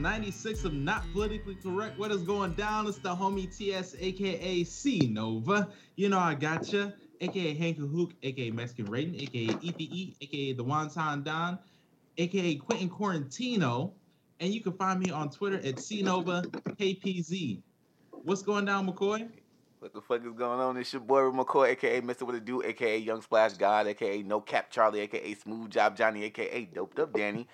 96 of Not Politically Correct. What is going down? It's the homie TS, aka C Nova. You know I gotcha, aka Hank Hook, aka Mexican Raiden, aka ETE, aka the Wonton Don, aka Quentin Quarantino. And you can find me on Twitter at CNova KPZ. What's going down, McCoy? What the fuck is going on? It's your boy McCoy, aka Mr. What It Do, aka Young Splash God, aka No Cap Charlie, aka Smooth Job Johnny, aka Doped Up Danny,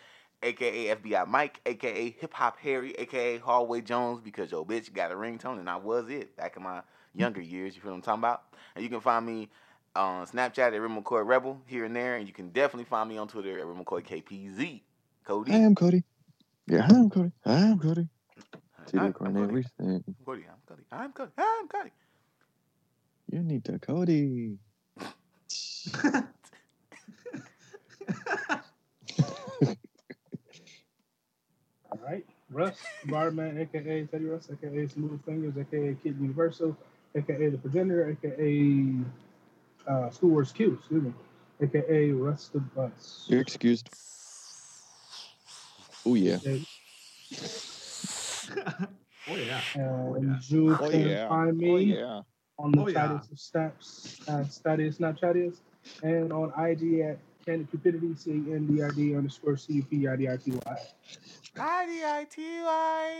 aka FBI Mike, aka Hip Hop Harry, aka Hallway Jones, because yo bitch got a ringtone and I was it back in my younger years. You feel what I'm talking about? And you can find me on Snapchat at Rim McCoy Rebel here and there, and you can definitely find me on Twitter at Rim McCoy KPZ. Cody. I am Cody. Yeah, I am Cody. I am Cody. See I'm the corner Cody. Cody. I'm Cody. I'm Cody. I'm Cody. You need to Cody. All right. Russ, Barman, aka Teddy Russ, aka Smooth Fingers, aka Kid Universal, aka The Progenitor, aka uh, Schoolworks Q, excuse me, aka Russ the Bus. You're excused. Oh yeah. Okay, oh yeah. And yeah. you Oh can yeah. find me Oh yeah. on the Oh, yeah. Chattiest of Snaps, uh, Chattiest Snapchattiest, and on IG at Candid Cupidity, C A N D R D underscore C U P I D I T Y. I-D-I-T-Y.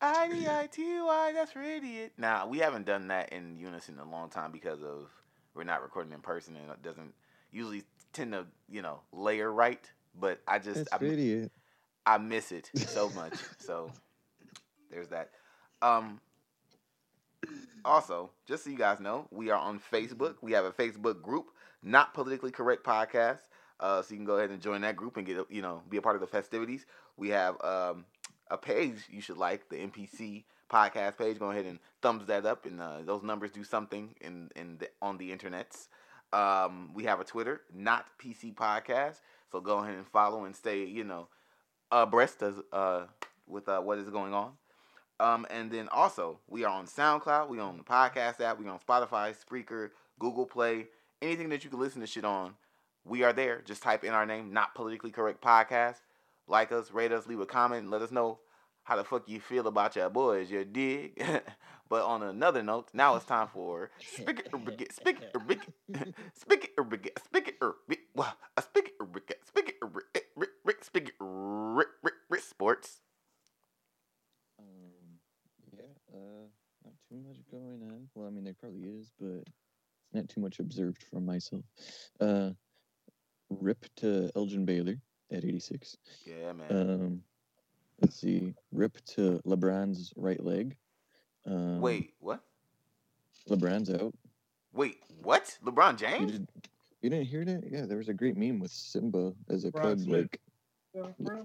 I-D-I-T-Y. That's really it. Now, we haven't done that in unison in a long time because of we're not recording in person and it doesn't usually tend to, you know, layer right. But I just, That's I, really it. I miss it so much. so there's that. Um, also, just so you guys know, we are on Facebook. We have a Facebook group, Not Politically Correct Podcast. Uh, so you can go ahead and join that group and get you know be a part of the festivities. We have um, a page you should like, the NPC podcast page. Go ahead and thumbs that up, and uh, those numbers do something in in the, on the internets. Um, we have a Twitter, Not PC Podcast. So go ahead and follow and stay you know abreast as, uh, with uh, what is going on. Um, and then also, we are on SoundCloud, we on the podcast app, we on Spotify, Spreaker, Google Play, anything that you can listen to shit on. We are there. Just type in our name, not politically correct podcast. Like us, rate us, leave a comment, let us know how the fuck you feel about your boys. You dig? but on another note, now it's time for spigot or bigot, spigot or bigot, spigot or bigot, spigot or bit, well, a spigot or bigot, spigot or rick, rick, rick, spigot, rick, rick, rick, sports. Um, yeah. Uh, not too much going on. Well, I mean, there probably is, but it's not too much observed from myself. Uh, rip to Elgin Baylor at 86. Yeah, man. Um, let's see. Rip to LeBron's right leg. Um, Wait, what? LeBron's out. Wait, what? LeBron You, James? did, you didn't hear that? Yeah, there was a great meme with Simba as a LeBron cub, like Yeah, bro.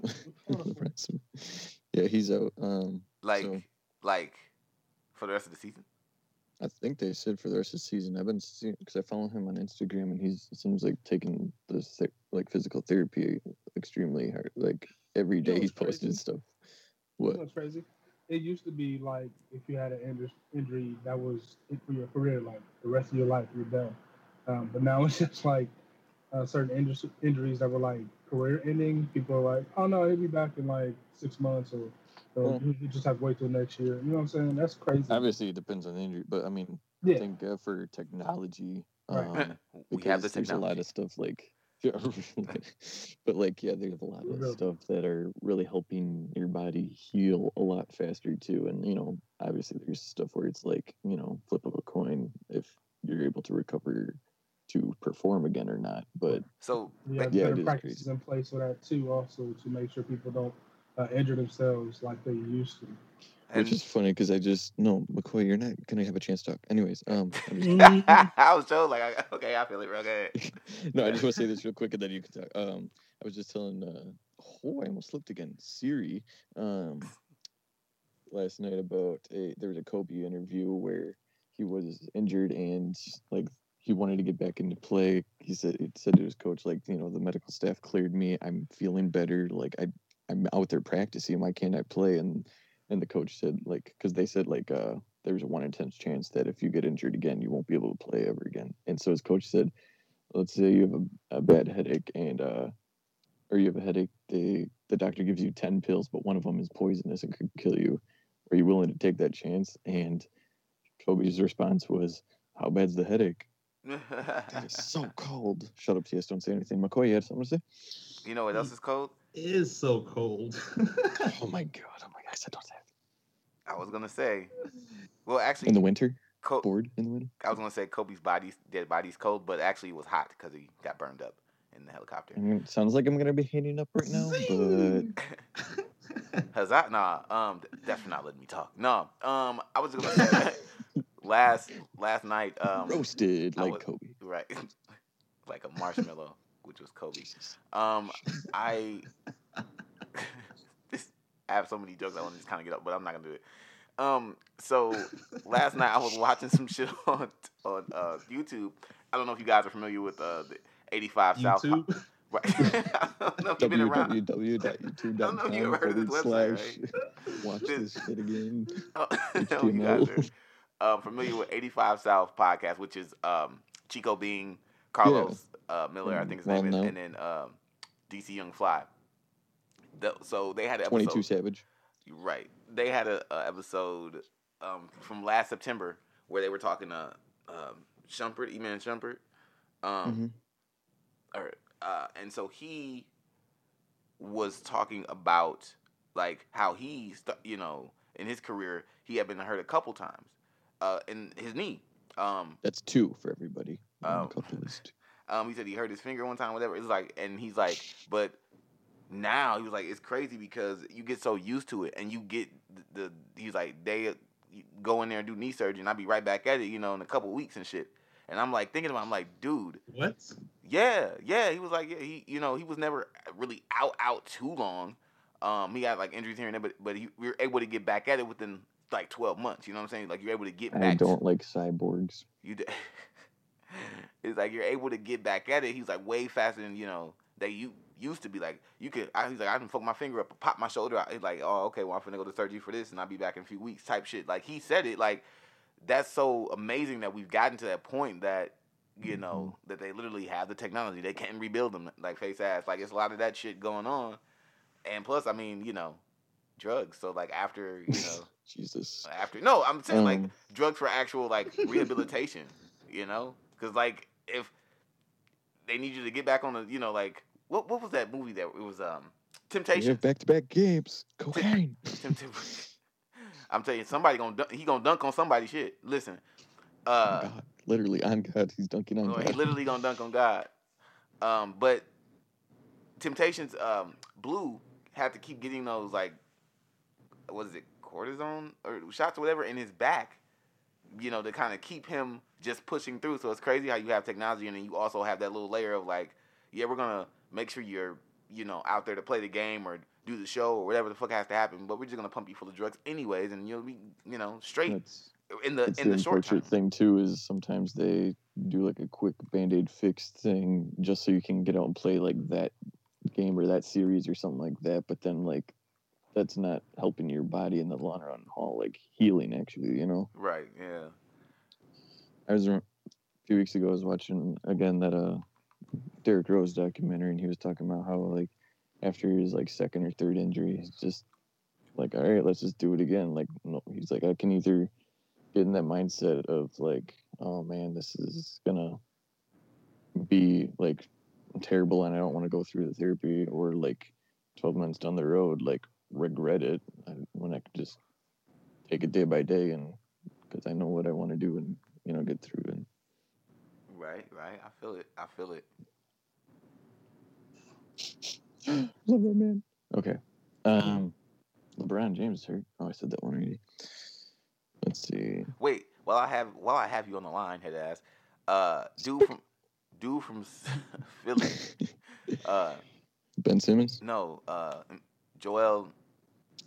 LeBron Smith. yeah, he's out. Um, Like, so- like for the rest of the season? I think they said for the rest of the season. I've been seeing because I follow him on Instagram, and he's seems like taking this th- like physical therapy extremely hard. Like every You know he's what's crazy? posting stuff. You What? know what's crazy? It used to be like if you had an injury that was it for your career, like the rest of your life, you're done. Um, but now it's just like uh, certain injur- injuries that were like career ending. People are like, oh no, he'll be back in like six months, or, or Well- you you just have to wait till next year. You know what I'm saying? That's crazy. Obviously, it depends on the injury, but I mean, yeah, thank God for technology. Right. Um, we have the because there's a lot of stuff like yeah, but like yeah there's a lot of Real. stuff that are really helping your body heal a lot faster too and you know obviously there's stuff where it's like you know flip of a coin if you're able to recover to perform again or not but So, we have Yeah, it better practices crazy. in place for that too, also to make sure people don't uh, injure themselves like they used to. and, which is funny because i just no mccoy you're not gonna have a chance to talk anyways um I'm just- I was so like, okay, I feel it, real Go ahead. no, I just want to say this real quick and then you can talk. Um, I was just telling, uh, oh, I almost slipped again. Siri, um, last night about a there was a Kobe interview where he was injured and like he wanted to get back into play. He said he said to his coach like you know the medical staff cleared me. I'm feeling better. Like I I'm out there practicing. Why can't I play? And and the coach said like because they said like uh there's a one in ten chance that if you get injured again you won't be able to play ever again. And so his coach said let's say you have a, a bad headache and uh or you have a headache they the doctor gives you 10 pills, but one of them is poisonous and could kill you. Are you willing to take that chance? And Kobe's response was, How bad's the headache? That is so cold. Shut up, TS. Don't say anything. McCoy, you had something to say? you know what else is cold? It is so cold. Oh my god. Oh my god. I said don't say it. I was gonna say. Well, actually, In the winter? Co- Bored in the winter? I was gonna say Kobe's body's dead body's cold, but actually it was hot because he got burned up in the helicopter. I mean, sounds like I'm gonna be heating up right now, but Zing. Huzzah! Nah, um, th- that's for not letting me talk. No, um, I was gonna say last last night, um, roasted I like was- Kobe. right, like a marshmallow, which was Kobe. Jesus. Um, I I have so many jokes I want to just kind of get up, but I'm not gonna do it. Um, so last night I was watching some shit on on uh, YouTube. I don't know if you guys are familiar with uh, the 85 South. YouTube. Right. I don't know if you've been around. I don't know if you ever heard of this forward website, slash watch This- this shit again. Know if you guys are um, familiar with 85 South podcast, which is um, Chico Bean, Karlous uh, Miller, I think his Well name is, known. and then um, DC Young Fly. The, so they had an 22 episode. Savage. Right. They had a, a episode um, from last September where they were talking to um, Shumpert, Iman Shumpert. Um, Mhm. or, uh, and so he was talking about like how he, st- you know, in his career, he had been hurt a couple times uh, in his knee. Um, That's two for everybody. list. um, he said he hurt his finger one time, whatever. It's like, and he's like, but now he was like, it's crazy because you get so used to it, and you get the. the he's like, they go in there and do knee surgery, and I'll be right back at it, you know, in a couple weeks and shit. And I'm like thinking about, I'm like, dude, What? yeah, yeah. He was like, yeah, he, you know, he was never really out out too long. Um, he got like injuries here and there, but but he, we were able to get back at it within like 12 months. You know what I'm saying? Like you're able to get I back. I don't like cyborgs. You d- it's like you're able to get back at it. He's like way faster than you know that you used to be. Like you could. I, he's like I can fuck my finger up, pop my shoulder out. He's like, oh okay, well I'm finna go to surgery for this, and I'll be back in a few weeks. Type shit. Like he said it. Like that's so amazing that we've gotten to that point that you know that they literally have the technology. They can rebuild them like face ass. Like it's a lot of that shit going on. And plus, I mean, you know, drugs. So like after you know Jesus. after no, I'm saying like Um, drugs for actual like rehabilitation, you know? Because like if they need you to get back on the, you know, like what what was that movie that it was um Temptation. have back-to-back games. Cocaine. I'm telling you, somebody gonna dunk, he gonna dunk on somebody shit. Listen, uh, God. Literally on God. He's dunking on God. he literally gonna dunk on God. Um, but Temptations um Blue had to keep getting those like what is it cortisone or shots or whatever in his back, you know, to kind of keep him just pushing through. So it's crazy how you have technology and then you also have that little layer of like, yeah, we're gonna make sure you're you know out there to play the game or do the show or whatever the fuck has to happen, but we're just gonna pump you full of drugs anyways, and you'll be you know straight That's, in the in the the short term. thing too is sometimes they do like a quick band-aid fix thing just so you can get out and play like that game or that series or something like that but then like that's not helping your body in the long run haul like healing actually you know Right. Yeah. i was a few weeks ago i was watching again that uh derrick rose documentary and he was talking about how like after his like second or third injury he's just like all right let's just do it again like no he's like i can either get in that mindset of like oh man this is gonna be like terrible and i don't want to go through the therapy or like 12 months down the road like regret it when i could just take it day by day and because i know what i want to do and you know get through and Right. Right. I feel it. I feel it. love that man. Okay. Um lebron james hurt oh i said that one already. Let's see. Wait, while I have while I have you on the line, head ass, uh, dude from dude from Philly, uh, ben simmons? no, uh, Joel.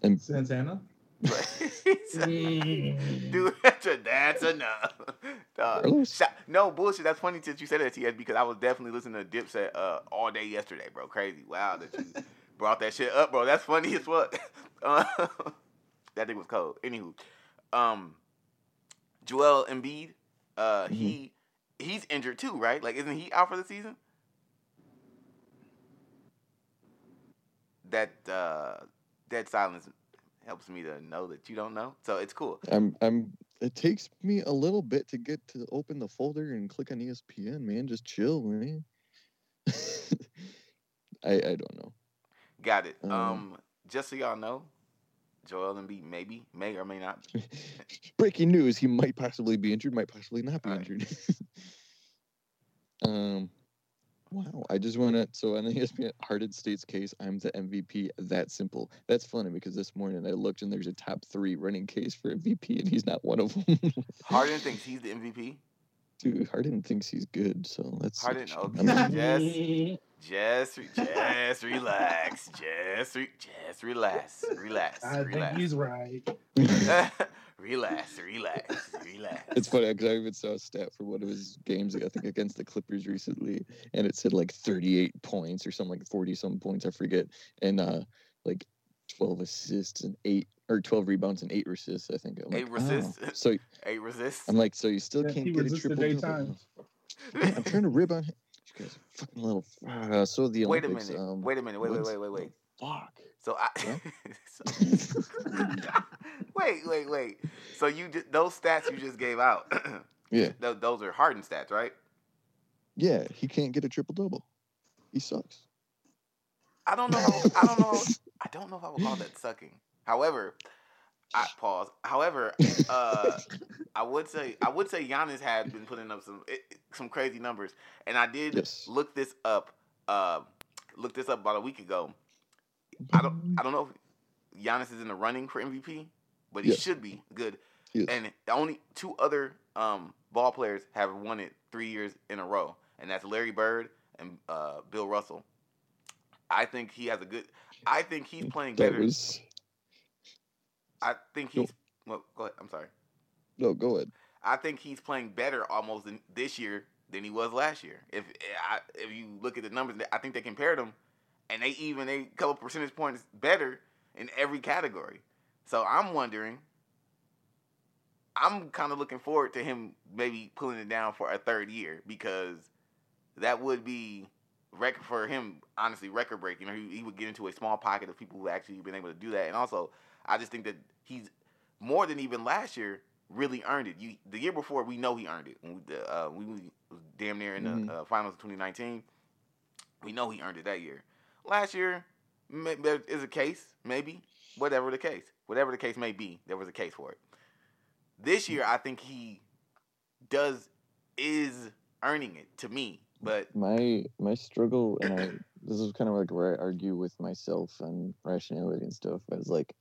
And Santana. dude, that's, enough. Carlos? No bullshit. That's funny that you said that, TS, because I was definitely listening to Dipset uh, all day yesterday, bro. Crazy. Wow, that you brought that shit up, bro. That's funny as fuck. Uh, that thing was cold. Anywho, um, Joel Embiid, uh, Mhm. he he's injured too, right? Like, isn't he out for the season? that uh, dead silence helps me to know that you don't know. So it's cool. I'm I'm it takes me a little bit to get to open the folder and click on ESPN, man. Just chill, man. I I don't know. Got it. Um, Um, just so y'all know, Joel Embiid maybe may or may not. Breaking news: He might possibly be injured, might possibly not be Alright. injured. um, wow! I just want to. So on the ESPN Harden states case, I'm the MVP. That simple. That's funny because this morning I looked and there's a top three running case for MVP, and he's not one of them. Harden thinks he's the MVP. Dude, Harden thinks he's good, so that's. Harden, I'm okay. Just, just, just relax. Just, re- just relax. Relax. I think he's right. relax. Relax. Relax. It's funny because I even saw a stat for one of his games, I think against the Clippers recently, and it said like 38 points or something like 40 some points, I forget, and uh like 12 assists and eight or 12 rebounds and eight assists, I think. I'm Eight like, wow. assists? So Eight resists. I'm like, so you still Yeah, can't get a resisted triple eight double? times. Yeah, I'm trying to rib on him. You guys are fucking little. Uh, so the Olympics, wait a minute. Um, wait a minute. Wait, wait, wait, wait, wait. Fuck. So I. so- wait, wait, wait. So you just, those stats you just gave out. Yeah, tho- those are Harden stats, right? yeah. He can't get a triple double. He sucks. I don't know. How, I don't know. I don't know if I would call that sucking. However, I pause. However, uh, I would say I would say Giannis had been putting up some it, some crazy numbers, and I did Yes. look this up. Uh, look this up about a week ago. I don't I don't know if Giannis is in the running for MVP, but he Yes. should be good. He is. And only two other um, ball players have won it three years in a row, and that's Larry Bird and uh, Bill Russell. I think he has a good. I think he's playing That better. was I think he's. Well, go ahead. I'm sorry. no. Go ahead. I think he's playing better almost this year than he was last year. If I, if you look at the numbers, I think they compared them, and they even a couple percentage points better in every category. So I'm wondering. I'm kind of looking forward to him maybe pulling it down for a third year because that would be record for him. Honestly, record breaking. Or he, he would get into a small pocket of people who actually been able to do that. And also, I just think that he's more than even last year really earned it. You the year before we know he earned it. When we, uh, we was damn near in the Mhm. uh, finals of 2019. We know he earned it that year. Last year, there is a case, maybe. Whatever the case, whatever the case may be, there was a case for it. This year, I think he does is earning it to me, but my my struggle and i this is kind of like where i argue with myself and rationality and stuff i was like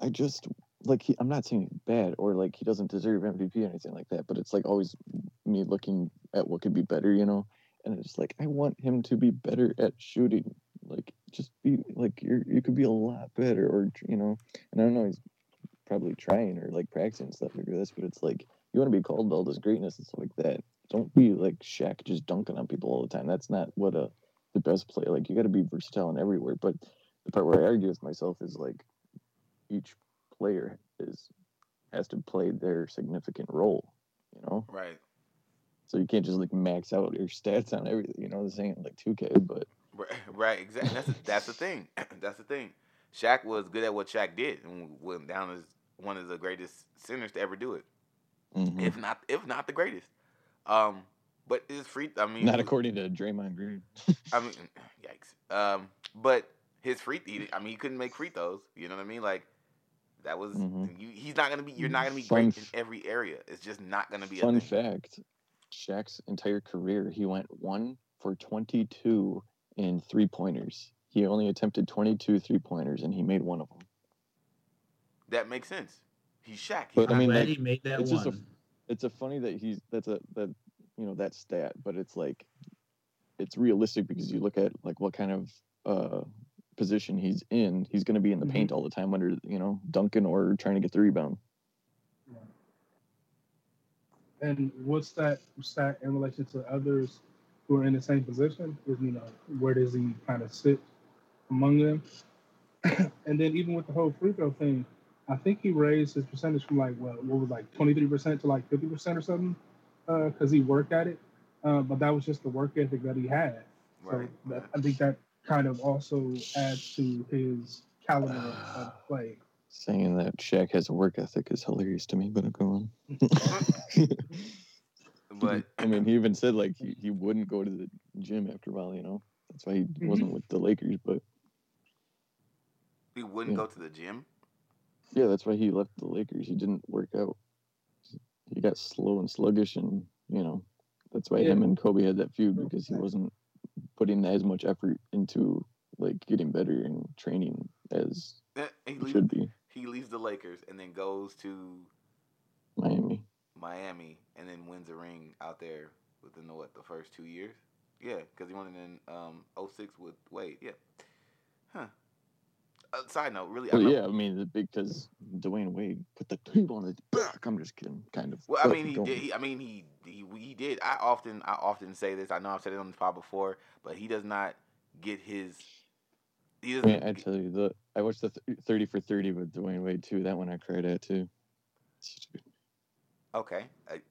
i just like he, i'm not saying he's bad or like he doesn't deserve mvp or anything like that but it's like always me looking at what could be better you know and it's like i want him to be better at shooting like just be like you're you could be a lot better or you know and i don't know he's probably trying or like practicing stuff like this but it's like you want to be called all this greatness and stuff like that don't be like Shaq just dunking on people all the time. That's not what a the best play. Like you got to be versatile and everywhere. But the part where I argue with myself is like each player is has to play their significant role. You know, right, so you can't just like max out your stats on everything. You know, this ain't like 2K, but right, right exactly. That's the, that's the thing. that's the thing. Shaq was good at what Shaq did, and went down as one of the greatest centers to ever do it, mhm. if not if not the greatest. Um, but it's free. I mean, not according to Draymond Green. I mean, yikes. Um, but his free, he, I mean, he couldn't make free throws. You know what I mean? Like that was. Mhm. You, he's not gonna be. You're not gonna be Fun great in every area. It's just not gonna be. Fun a fact: Shaq's entire career, he went one for 22 in three pointers. He only attempted 22 three pointers, and he made one of them. That makes sense. He's Shaq. He's But, I not- mean, glad like, he made that it's just a one. it's a funny that he's that's a that you know that stat, but it's like it's realistic because you look at like what kind of uh position he's in. He's going to be in the Mhm. paint all the time under you know dunking or trying to get the rebound. And what's that stat in relation to others who are in the same position? Is you know where does he kind of sit among them? and then even with the whole free throw thing, I think he raised his percentage from like what, what was like twenty three percent to like fifty percent or something, because he worked at it. Uh, but that was just the work ethic that he had. So Right. that, I think that kind of also adds to his caliber of play. Saying that Shaq has a work ethic is hilarious to me, but go on. Mm-hmm. But I mean, he even said like he, he wouldn't go to the gym after a while, you know. That's why he mm-hmm. wasn't with the Lakers, but he wouldn't Yeah. go to the gym. yeah, that's why he left the Lakers. He didn't work out. He got slow and sluggish, and you know, that's why him and Kobe had that feud because he wasn't putting as much effort into like getting better and training as He he should be. He leaves the Lakers and then goes to Miami. Miami and then wins a ring out there within the what the first two years. Yeah, because he won it in um 06 with Wade. Yeah. Huh. Uh, side note, really. I Well, yeah, I mean, because Dwyane Wade put the table on his back. I'm just kidding, kind of. Well, I mean, he did. He, I mean, he, he he did. I often I often say this. I know I've said it on this pod before, but he does not get his. He doesn't. mean, I tell you, the I watched the th- 30 for 30 with Dwyane Wade too. That one I cried at too. Such a good- okay,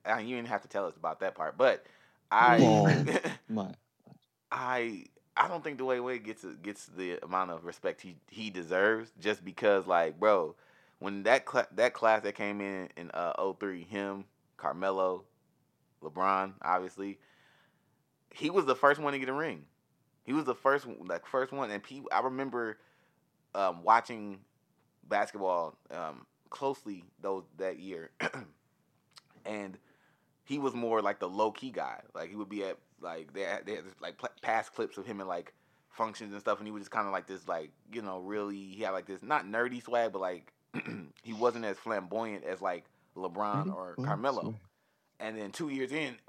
I, you didn't have to tell us about that part, but I. My, I I don't think Dwyane Wade gets gets the amount of respect he he deserves just because like bro, when that cla- that class that came in in uh 03, him, Carmelo, LeBron, obviously, he was the first one to get a ring. He was the first one- like first one and people I remember um watching basketball um closely those that year. and he was more like the low key guy. Like he would be at like they had, they had like pl- past clips of him in like functions and stuff, and he was just kind of like this like you know really he had like this not nerdy swag, but like he wasn't as flamboyant as like LeBron or Carmelo. And then two years in,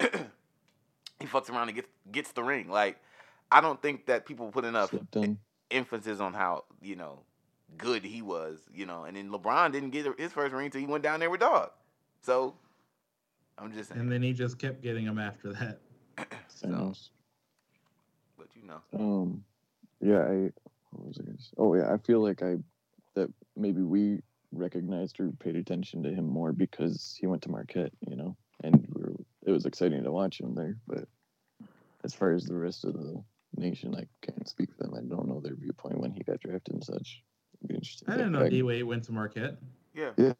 he fucks around and gets gets the ring. Like I don't think that people put enough. Emphasis on how you know good he was, you know. And then LeBron didn't get his first ring until he went down there with Dog. So I'm just saying, And then he just kept getting them after that. so, Thanos. but you know, Um, yeah, I. What was I gonna say? Oh yeah, I feel like I that maybe we recognized or paid attention to him more because he went to Marquette, you know, and we were, it was exciting to watch him there. But as far as the rest of the nation, I can't speak for them. I don't know their viewpoint when he got drafted and such. It'd be interesting. I to didn't know back. D Wade went to Marquette. yeah, Yeah,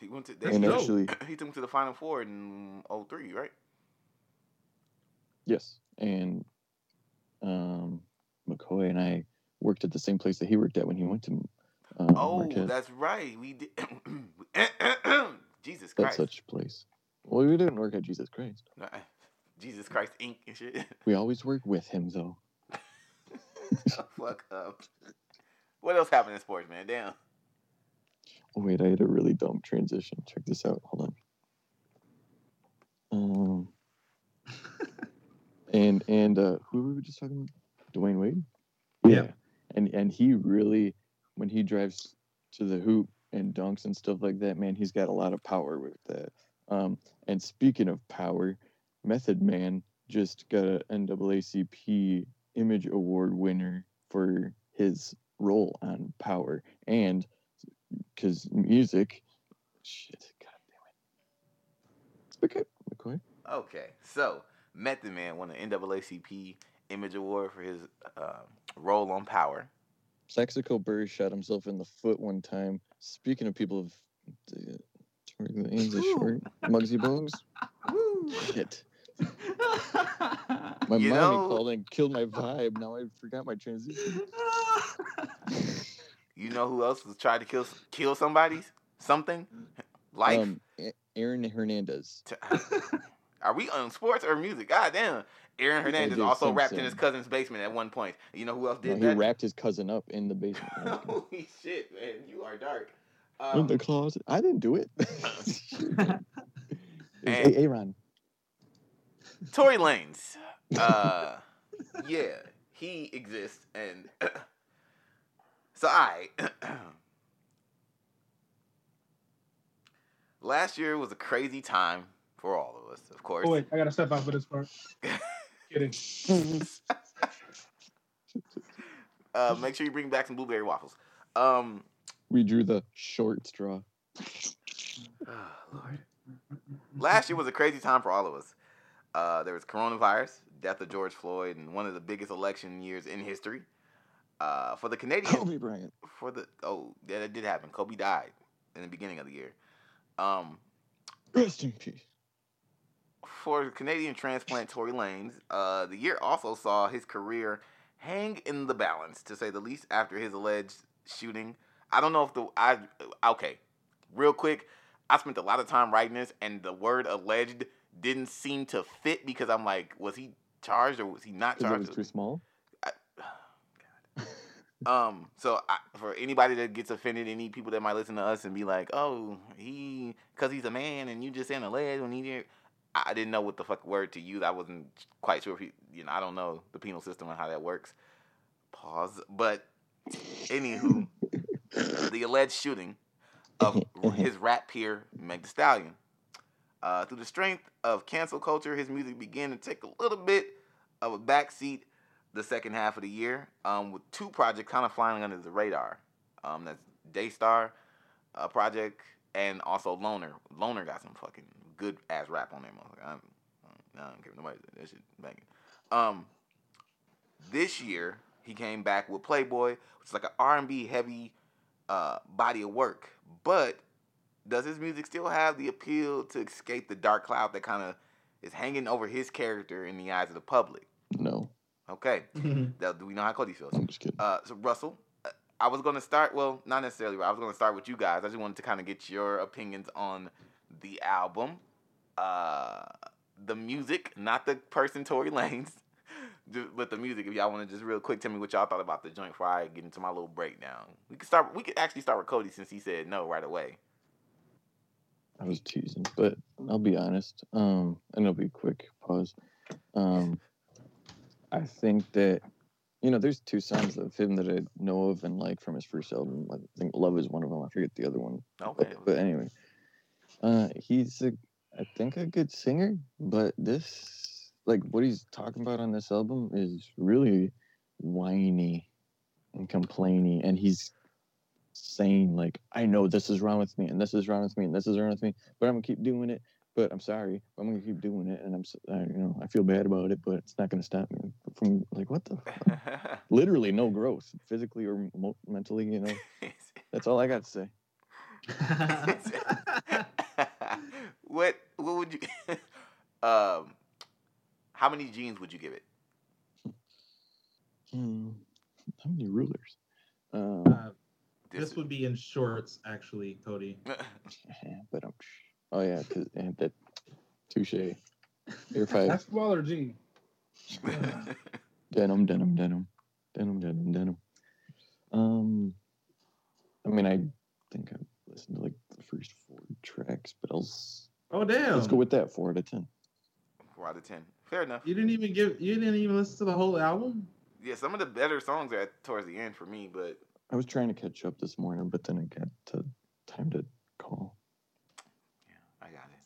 he went to. That's and They, dope. actually, he took him to the Final Four in 03, right? yes, and um, McCoy and I worked at the same place that he worked at when he went to. Um, oh, Marquette. that's right. We did. Jesus That's Christ. such a place. Well, we didn't work at Jesus Christ. Jesus Christ Inc. and shit. We always work with him, though. Fuck up. What else happened in sports, man? Damn. Oh, wait, I had a really dumb transition. Check this out. Hold on. Um, and and uh, who were we just talking about? Dwyane Wade. Yeah. And and he really, when he drives to the hoop and dunks and stuff like that, man, he's got a lot of power with that. Um, and speaking of power, Method Man just got an NAACP Image Award winner for his role on Power, and because music, shit, god damn it. Okay, McCoy. Okay, so Method Man won an NAACP Image Award for his uh, role on Power. Plaxico Burr shot himself in the foot one time. Speaking of people of the the of short, Muggsy Bogues. Shit. My You mommy know- called and killed my vibe. Now I forgot my transition. You know who else was trying to kill kill somebody's something? Life. Um, Aaron Hernandez. Are we on sports or music? God damn. Aaron Hernandez also rapped in his cousin's basement at one point. You know who else No, did he that? wrapped his cousin up in the basement. No, I'm just kidding. Holy shit, man. You are dark. in Um, the closet. I didn't do it. Shit, man. It was And- A- Aaron. Tory Lanez. Uh, yeah, he exists, and so I. Last year was a crazy time for all of us, of course. Oh wait, I gotta step out for this part. Kidding. uh, make sure you bring back some blueberry waffles. Um, We drew the short straw. oh, Lord. Last year was a crazy time for all of us. Uh, there was coronavirus, death of George Floyd, and one of the biggest election years in history. Uh, for the Canadian, Kobe Bryant. for the oh, yeah, that did happen. Kobe died in the beginning of the year. Um, Rest in peace. for Canadian transplant Tory Lanez, uh, the year also saw his career hang in the balance, to say the least, after his alleged shooting. I don't know if the I okay, real quick. I spent a lot of time writing this, and the word alleged didn't seem to fit because I'm like, was he charged or was he not Because it was charged? too small. Um, so I, for anybody that gets offended, any people that might listen to us and be like, "Oh, he, cause he's a man, and you just saying alleged when he did," I didn't know what the fuck word to use. I wasn't quite sure if he, you know, I don't know the penal system and how that works. Pause. But anywho, the alleged shooting of his rap peer Meg Thee Stallion. Uh, through the strength of cancel culture, his music began to take a little bit of a backseat the second half of the year, um, with two projects kind of flying under the radar. Um, that's Daystar uh, project and also Loner. Loner got some fucking good ass rap on there, motherfucker. I'm, I don't if nobody that shit banging. Um, this year he came back with Playboy, which is like an R&B heavy uh, body of work. But does his music still have the appeal to escape the dark cloud that kind of is hanging over his character in the eyes of the public? No, Okay. Now, do we know how Cody feels? I'm just kidding. Uh, so Russell, uh, I was going to start. Well, not necessarily. but I was going to start with you guys. I just wanted to kind of get your opinions on the album, uh, the music, not the person Tory Lanez, but the music. If y'all want to just real quick tell me what y'all thought about the joint before I get into my little breakdown. We could start. We could actually start with Cody since he said no right away. I was teasing, but I'll be honest. Um, and it'll be a quick pause. Um, I think that you know, there's two songs of him that I know of and like from his first album. I think "Love" is one of them. I forget the other one. Okay. But, but anyway, uh, he's a, I think a good singer, but this, like, what he's talking about on this album is really whiny and complaining, and he's saying like, "I know this is wrong with me, and this is wrong with me, and this is wrong with me, but I'm gonna keep doing it." But I'm sorry, I'm gonna keep doing it, and I'm, s- I, you know, I feel bad about it, but it's not gonna stop me from like what the, fuck? literally no growth, physically or mo- mentally. You know, that's all I got to say. what what would you um how many jeans would you give it? Hmm. How many rulers? Um, Uh, this would be in shorts, actually, Cody. but I'm. Oh yeah, cause and that touche. Air five Basketball or Gene? denim, denim, denim, denim, denim, denim. Um, I mean, I think I listened to like the first four tracks, but I'll Oh damn! let's go with that four out of ten. Four out of ten. Fair enough. You didn't even give. You didn't even listen to the whole album. Yeah, some of the better songs are towards the end for me, but I was trying to catch up this morning, but then I got to time to call. yeah, I got it.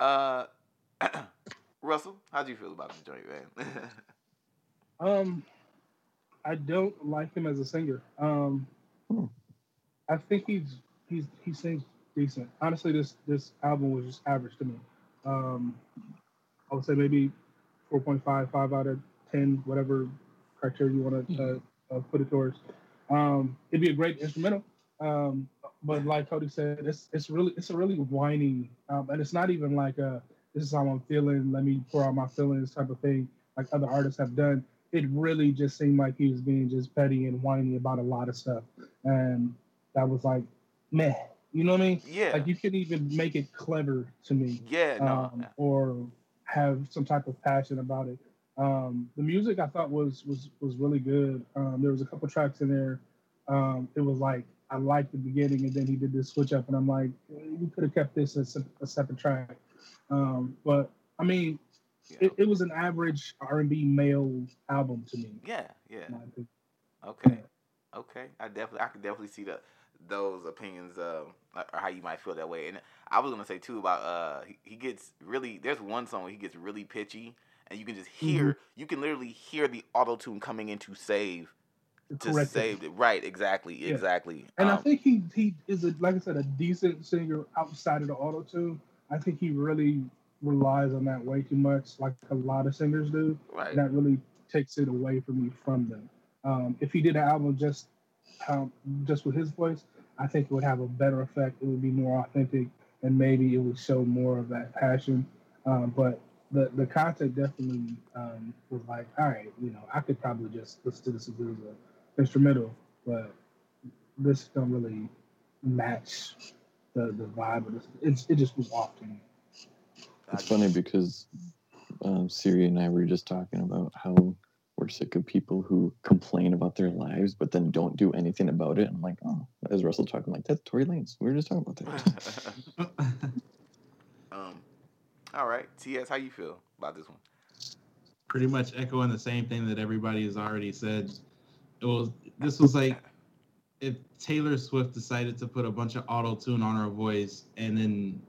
I got it. Uh Russell, how do you feel about the joint, man? Um, I don't like him as a singer. Um, Hmm. I think he's he's he sings decent. Honestly, this this album was just average to me. Um, I would say maybe 4.5, 5 out of 10, whatever criteria you want to uh, uh, put it towards. Um, it'd be a great instrumental. Um, but like Cody said, it's it's really it's a really whiny, um, and it's not even like a this is how I'm feeling. Let me pour out my feelings type of thing like other artists have done. It really just seemed like he was being just petty and whiny about a lot of stuff, and that was like, meh. You know what I mean? yeah. Like you couldn't even make it clever to me yeah, no. um, or have some type of passion about it. Um, the music I thought was was was really good. Um, there was a couple tracks in there. Um, it was like I liked the beginning, and then he did this switch up, and I'm like, you could have kept this as a, a separate track. Um, but I mean, yeah. it, it was an average R&B male album to me. yeah, yeah. in my opinion. Okay. Okay. I definitely I could definitely see the those opinions uh or how you might feel that way. And I was gonna say too about uh he, he gets really there's one song where he gets really pitchy and you can just hear you can literally hear the auto tune coming in to save to Correct. save it. Right, exactly, Yeah. exactly. And I Um, think he he is a like I said a decent singer outside of the auto tune. I think he really relies on that way too much, like a lot of singers do. right. And that really takes it away from me from them. Um, if he did an album just um, just with his voice, I think it would have a better effect. It would be more authentic, and maybe it would show more of that passion. Um, but the the content definitely um, was like, all right, you know, I could probably just listen to this as an instrumental, but this don't really match the the vibe of this. It's, it just was off to me. It's funny because um, Siri and I were just talking about how we're sick of people who complain about their lives but then don't do anything about it. I'm like, oh, as Russell talking, like that's Tory Lanez. We were just talking about that. um, all right, TS, how you feel about this one? Pretty much echoing the same thing that everybody has already said. It was this was like if Taylor Swift decided to put a bunch of auto tune on her voice and then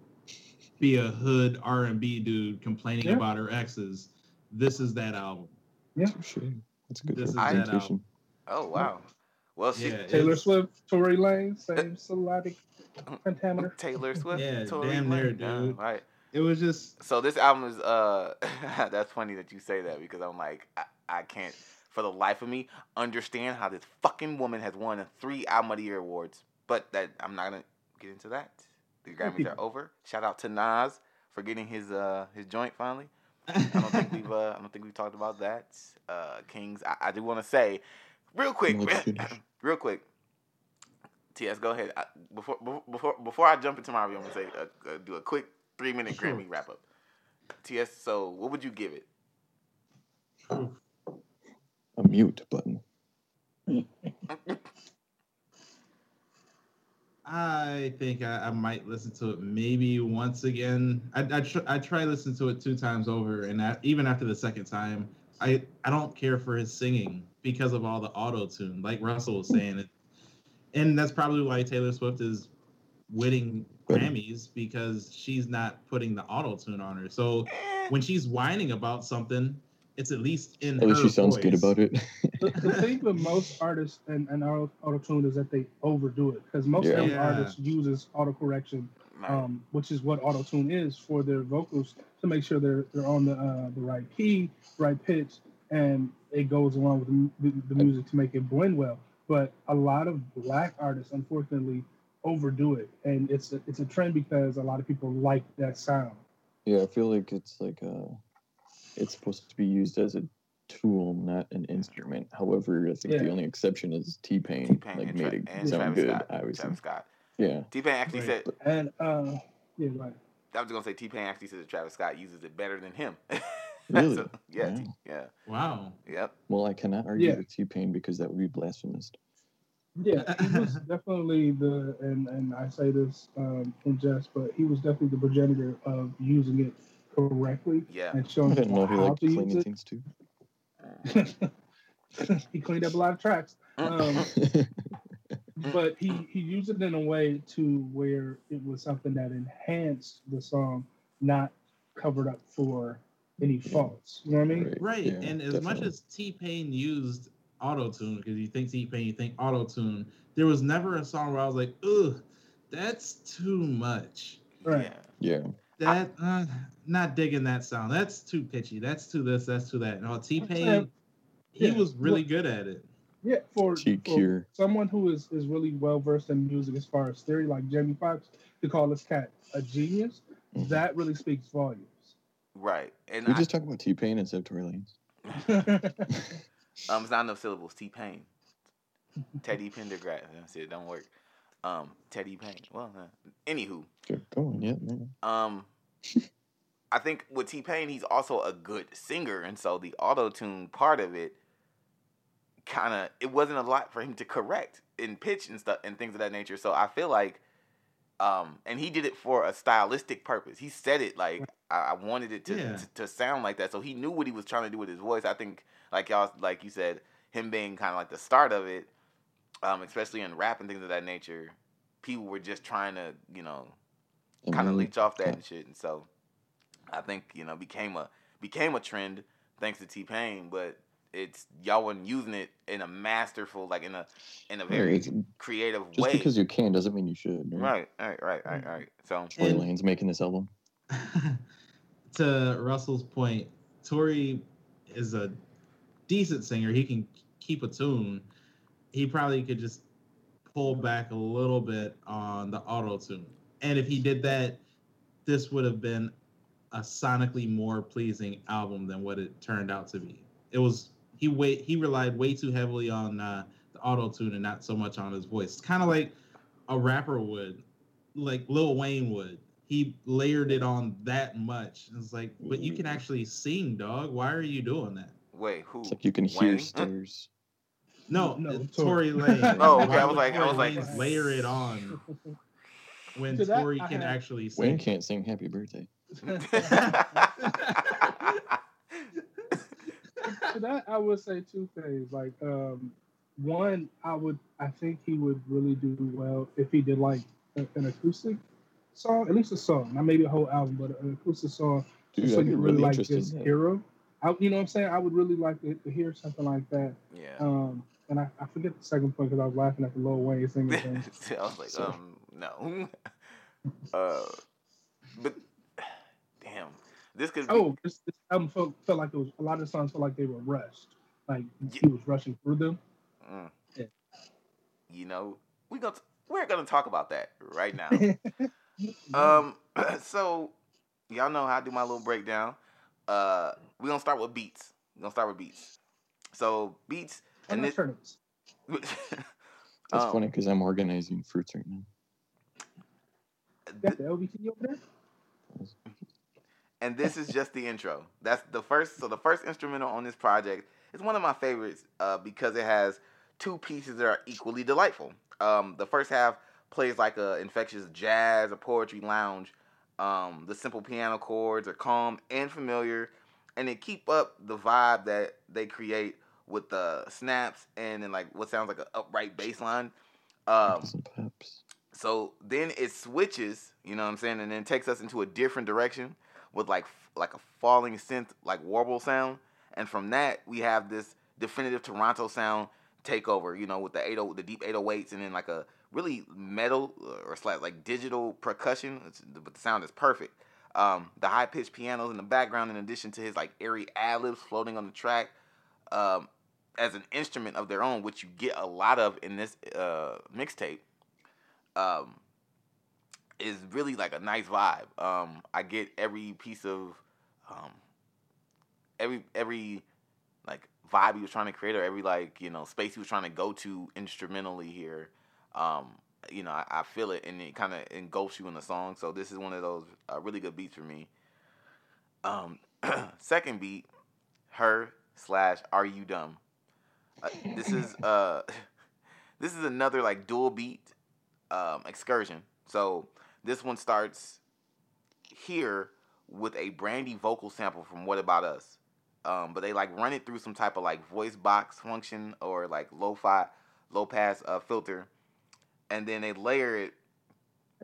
be a hood R and B dude complaining Yeah. about her exes, this is that album. Yeah, Sure. That's a good This is that representation. Oh wow. Well, she, Yeah, Taylor Swift, Tory Lane, same syllabic pentameter. Uh, Taylor Swift. Yeah, Tory damn near, Lanez. Yeah, dude. right. It was just So this album is uh that's funny that you say that because I'm like I, I can't for the life of me understand how this fucking woman has won three album of the year awards. But that I'm not gonna get into that. The Grammys are over. Shout out to Nas for getting his uh his joint finally. I don't think we've uh, I don't think we've talked about that. Uh, Kings. I, I do want to say, real quick, real quick. Ts, go ahead. I, before before- before I jump into my review, I'm gonna say uh, uh, do a quick three minute Grammy wrap up. Ts, so what would you give it? A mute button. I think I, I might listen to it maybe once again. I I, tr- I try listen to it two times over, and that, even after the second time, I I don't care for his singing because of all the auto tune, like Russell was saying. It, and that's probably why Taylor Swift is winning But- Grammys because she's not putting the auto tune on her. So Eh, when she's whining about something, it's at least in At least her she sounds good about it. the, the thing with most artists and, and auto tune is that they overdo it because most Yeah. every Yeah. artist uses auto correction, um, which is what auto tune is for their vocals to make sure they're they're on the uh, the right key, right pitch, and it goes along with the, the, the music to make it blend well. But a lot of black artists, unfortunately, overdo it, and it's a, it's a trend because a lot of people like that sound. Yeah, I feel like it's like uh it's supposed to be used as a tool, not an instrument. However, I think the only exception is T Pain. T-Pain Like made it and sound Travis good, Scott. obviously. Travis Scott. Yeah. T-Pain actually Right. said. And uh, yeah, right. I was gonna say T-Pain actually said that Travis Scott uses it better than him. Really? So, yeah. Wow. T- yeah. Wow. Yep. Well, I cannot argue Yeah. with T Pain because that would be blasphemous. Yeah, he was definitely the, and, and I say this um, in jest, but he was definitely the progenitor of using it correctly Yeah. and I showing didn't know he how liked to cleaning use things too. he cleaned up a lot of tracks, um, but he, he used it in a way to where it was something that enhanced the song, not covered up for any faults. You know what I mean? Right. yeah, and as much as T Pain used auto tune, because you think T Pain, you think auto tune, there was never a song where I was like, ugh, that's too much. Right. Yeah. yeah. That uh, not digging that sound. That's too pitchy. That's too this. That's too that. No, T Pain, he yeah, was really look- good at it. Yeah, for, for someone who is, is really well versed in music as far as theory, like Jamie Foxx, to call this cat a genius, Mhm. that really speaks volumes. Right. And We I, just talk about T Pain and of Tory Lanez. Um, it's not enough syllables. T-Pain. Teddy Pendergrass. That's it. Don't work. Um, Teddy Payne. Well, uh, anywho, Sure, Go on, yeah, man. um, I think with T Pain, he's also a good singer, and so the auto tune part of it, kind of, it wasn't a lot for him to correct in pitch and stuff and things of that nature. So I feel like, um, and he did it for a stylistic purpose. He said it like I, I wanted it to, Yeah. to to sound like that, so he knew what he was trying to do with his voice. I think, like y'all, like you said, him being kind of like the start of it, um, especially in rap and things of that nature. People were just trying to, you know, kind of then- leech off that and shit. And so I think you know became a became a trend thanks to T Pain, but it's y'all wasn't using it in a masterful, like in a in a very it's- creative Just way. because you can doesn't mean you should. Right? right, right, right, right, right. So Tory Lanez making this album. to Russell's point, Tory is a decent singer. He can keep a tune, he probably could just pull back a little bit on the auto tune. And if he did that, this would have been a sonically more pleasing album than what it turned out to be. It was he wait he relied way too heavily on uh, the auto tune and not so much on his voice. It's kind of like a rapper would, like Lil Wayne would. He layered it on that much. It's like, but you can actually sing, dog. Why are you doing that? Wait, who? It's like you can Wayne? hear stars. No, No, it's Tory. Tory Lane. Oh, okay, I was would like- I Tory was like- layer it on when To that, Tory I can have- actually sing. Wayne can't sing Happy Birthday. to that I would say two things. Like um, one, I would I think he would really do well if he did like a, an acoustic song, at least a song, not maybe a whole album, but an acoustic song. Dude, so you really really like this in hero. I, you know what I'm saying? I would really like to, to hear something like that. yeah. Um, and I, I forget the second point because I was laughing at the Lil Wayne singing thing. I was like, So- um, no. uh, but damn, this could. Be, Oh, this, this album felt, felt like it was a lot of the songs felt like they were rushed. Like Yeah. he was rushing through them. Mm. Yeah. You know, we gonna we're gonna talk about that right now. Um, so y'all know how I do my little breakdown. Uh, we're gonna start with beats. We're gonna start with beats. So beats I'm and not this. turning. That's um, funny because I'm organizing fruits right now. Got the LBT over there? and this is just the intro. That's the first. So the first instrumental on this project is one of my favorites uh, because it has two pieces that are equally delightful. Um, the first half plays like a infectious jazz or poetry lounge. Um, the simple piano chords are calm and familiar, and they keep up the vibe that they create with the snaps and then like what sounds like an upright bass line. Um, so then it switches, you know what I'm saying, and then takes us into a different direction with like like a falling synth like warble sound, and from that we have this definitive Toronto sound takeover, you know, with the 80 the deep 808s and then like a really metal uh, or slight like digital percussion, but the sound is perfect. Um, the high pitched pianos in the background, in addition to his like airy ad libs floating on the track, um, as an instrument of their own, which you get a lot of in this uh, mixtape um, is really like a nice vibe. Um, I get every piece of um, every every like vibe he was trying to create, or every like you know space he was trying to go to instrumentally here. Um, you know, I, I feel it, and it kind of engulfs you in the song. So this is one of those uh, really good beats for me. Um, second beat, her slash Are You Dumb? Uh, this is uh, this is another like dual beat um, excursion. So this one starts here with a Brandy vocal sample from What About Us. Um, but they like run it through some type of like voice box function or like lo-fi, low pass uh, filter, and then they layer it.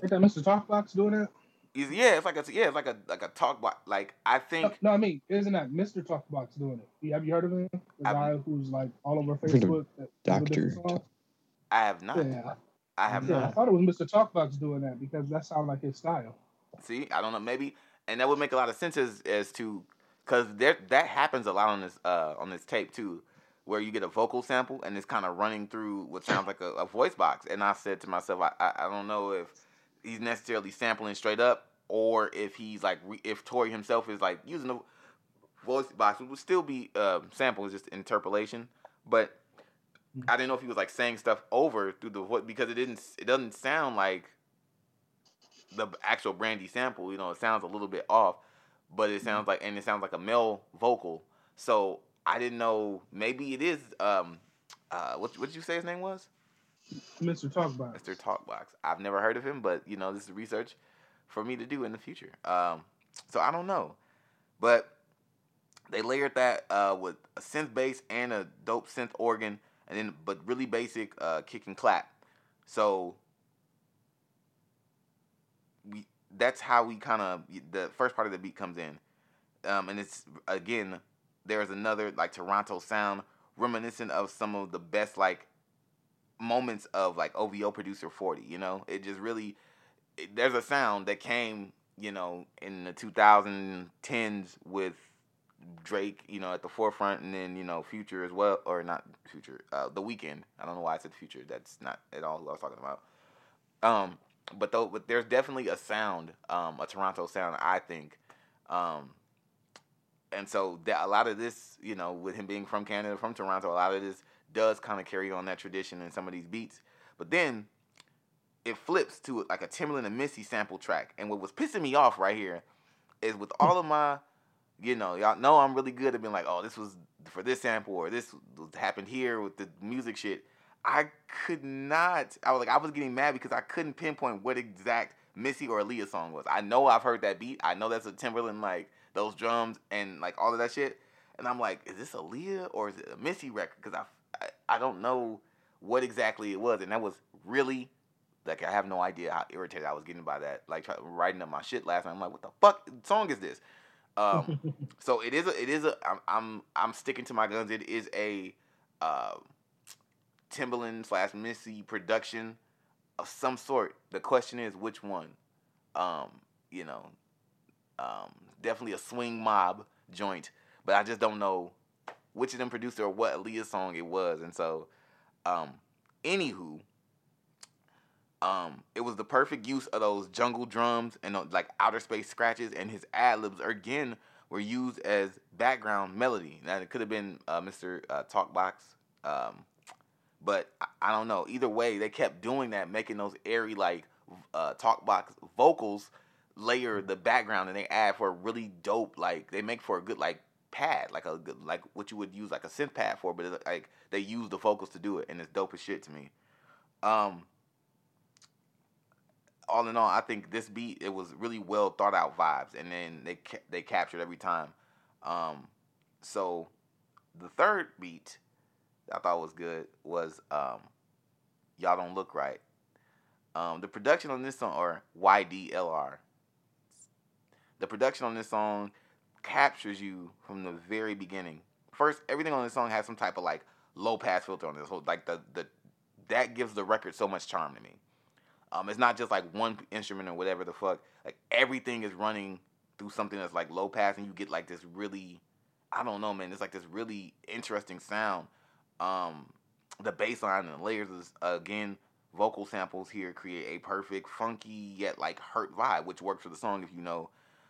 Ain't that Mr. Talkbox doing that? Is yeah, it's like a yeah, it's like a like a talk box. Like I think no, I mean, isn't that Mr. Talkbox doing it? Have you heard of him? The I've- guy who's like all over I've heard of Facebook. that does a Doctor? I have not. Yeah, I have yeah. I thought it was Mr. Talkbox doing that because that sounded like his style. See, I don't know, maybe, and that would make a lot of sense as, as to, because there that happens a lot on this uh on this tape too, where you get a vocal sample and it's kind of running through what sounds like a, a voice box, and I said to myself, I, I I don't know if he's necessarily sampling straight up or if he's like re, if Tory himself is like using the voice box, it would still be um, sample, it's just interpolation, but. I didn't know if he was like saying stuff over through the voice because it didn't. It doesn't sound like the actual Brandy sample. You know, it sounds a little bit off, but it sounds like and it sounds like a male vocal. So I didn't know. Maybe it is. Um, uh, what what did you say his name was? Mr. Talkbox. Mr. Talkbox. I've never heard of him, but you know, this is research for me to do in the future. Um, so I don't know, but they layered that uh, with a synth bass and a dope synth organ, and then but really basic uh, kick and clap. So we that's how we kind of the first part of the beat comes in, um, and it's again there's another like Toronto sound reminiscent of some of the best like moments of like OVO producer 40, you know? It just really it, there's a sound that came, you know, in the 2010s with Drake, you know, at the forefront, and then you know Future as well, or not Future, uh, The Weeknd. I don't know why I said Future. That's not at all who I was talking about. Um, but though, but there's definitely a sound, um, a Toronto sound, I think. Um, and so that a lot of this, you know, with him being from Canada, from Toronto, a lot of this does kind of carry on that tradition in some of these beats. But then it flips to like a Timbaland and Missy sample track. And what was pissing me off right here is with all of my, you know, y'all know I'm really good at being like, oh, this was for this sample or this happened here with the music shit. I could not. I was like, I was getting mad because I couldn't pinpoint what exact Missy or Aaliyah song was. I know I've heard that beat. I know that's a Timbaland like those drums and like all of that shit. And I'm like, is this a Aaliyah or is it a Missy record? Because I, I I don't know what exactly it was, and that was really like I have no idea how irritated I was getting by that. Like try, writing up my shit last night. I'm like, what the fuck song is this? Um, so it is a, it is a I'm, I'm I'm sticking to my guns. It is a uh, Timbaland slash Missy production of some sort. The question is which one. Um, you know, um, definitely a swing mob joint, but I just don't know which of them produced or what Aaliyah song it was. And so, um, anywho, um, it was the perfect use of those jungle drums and uh, like outer space scratches, and his ad libs again were used as background melody. Now it could have been uh, Mr. Uh, Talkbox, um, but I, I, don't know. Either way, they kept doing that, making those airy like uh, Talkbox vocals layer the background, and they add for a really dope like they make for a good like pad, like a good like what you would use like a synth pad for, but it's like they use the vocals to do it, and it's dope as shit to me. Um, all in all, I think this beat it was really well thought out vibes, and then they ca- they captured every time. Um, so the third beat I thought was good was um, "Y'all Don't Look Right." Um, the production on this song, or YDLR, the production on this song captures you from the very beginning. First, everything on this song has some type of like low pass filter on this. whole like the the that gives the record so much charm to me. Um, it's not just like one instrument or whatever the fuck. Like everything is running through something that's like low pass, and you get like this really, I don't know, man. It's like this really interesting sound. Um, the bass line and the layers is again vocal samples here create a perfect funky yet like hurt vibe, which works for the song if you know,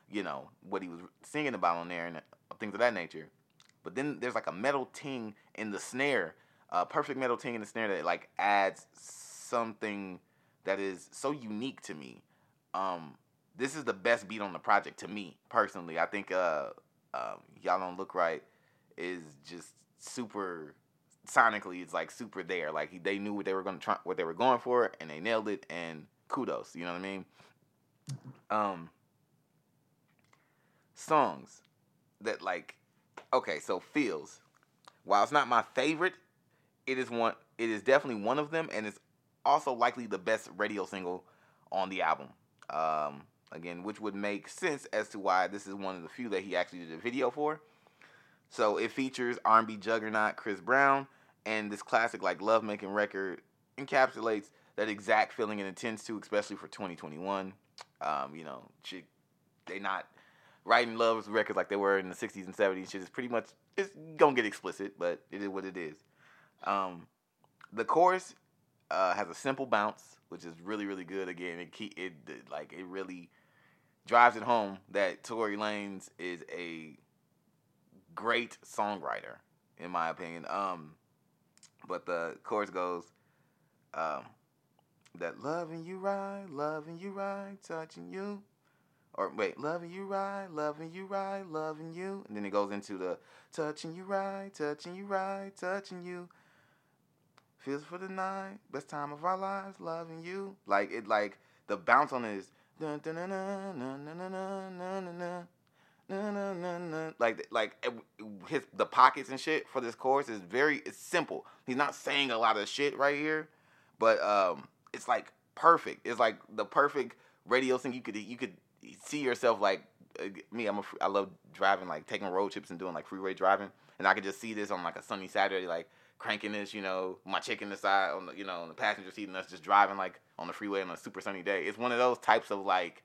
you know what he was singing about on there and things of that nature. But then there's like a metal ting in the snare, a uh, perfect metal ting in the snare that like adds something that is so unique to me. Um, this is the best beat on the project to me personally. I think uh, um, y'all don't look right is just super sonically. It's like super there. Like they knew what they were to try, what they were going for, and they nailed it. And kudos, you know what I mean? Um, songs that like, okay, so feels. While it's not my favorite, it is one. It is definitely one of them, and it's also likely the best radio single on the album. Um, again, which would make sense as to why this is one of the few that he actually did a video for. So it features R&B juggernaut Chris Brown, and this classic like love making record encapsulates that exact feeling it intends to, especially for 2021. Um, you know, they not writing love records like they were in the 60s and 70s. Shit is pretty much it's gonna get explicit, but it is what it is. Um, the chorus uh, has a simple bounce, which is really really good. Again, it it like it really drives it home that Tory Lanez is a great songwriter, in my opinion. Um, but the chorus goes, um, that loving you right, loving you right, touching you. Or wait, loving you right, loving you right, loving you. And then it goes into the touching you right, touching you right, touching you. Feels for the night, best time of our lives, loving you. Like it, like the bounce on it is like like his the pockets and shit for this chorus is very it's simple. He's not saying a lot of shit right here, but um, it's like perfect. It's like the perfect radio thing. You could you could see yourself like uh, me. I'm a I love driving like taking road trips and doing like freeway driving, and I could just see this on like a sunny Saturday like cranking this, you know, my chicken aside on the, you know, on the passenger seat and us just driving like on the freeway on a super sunny day. It's one of those types of like,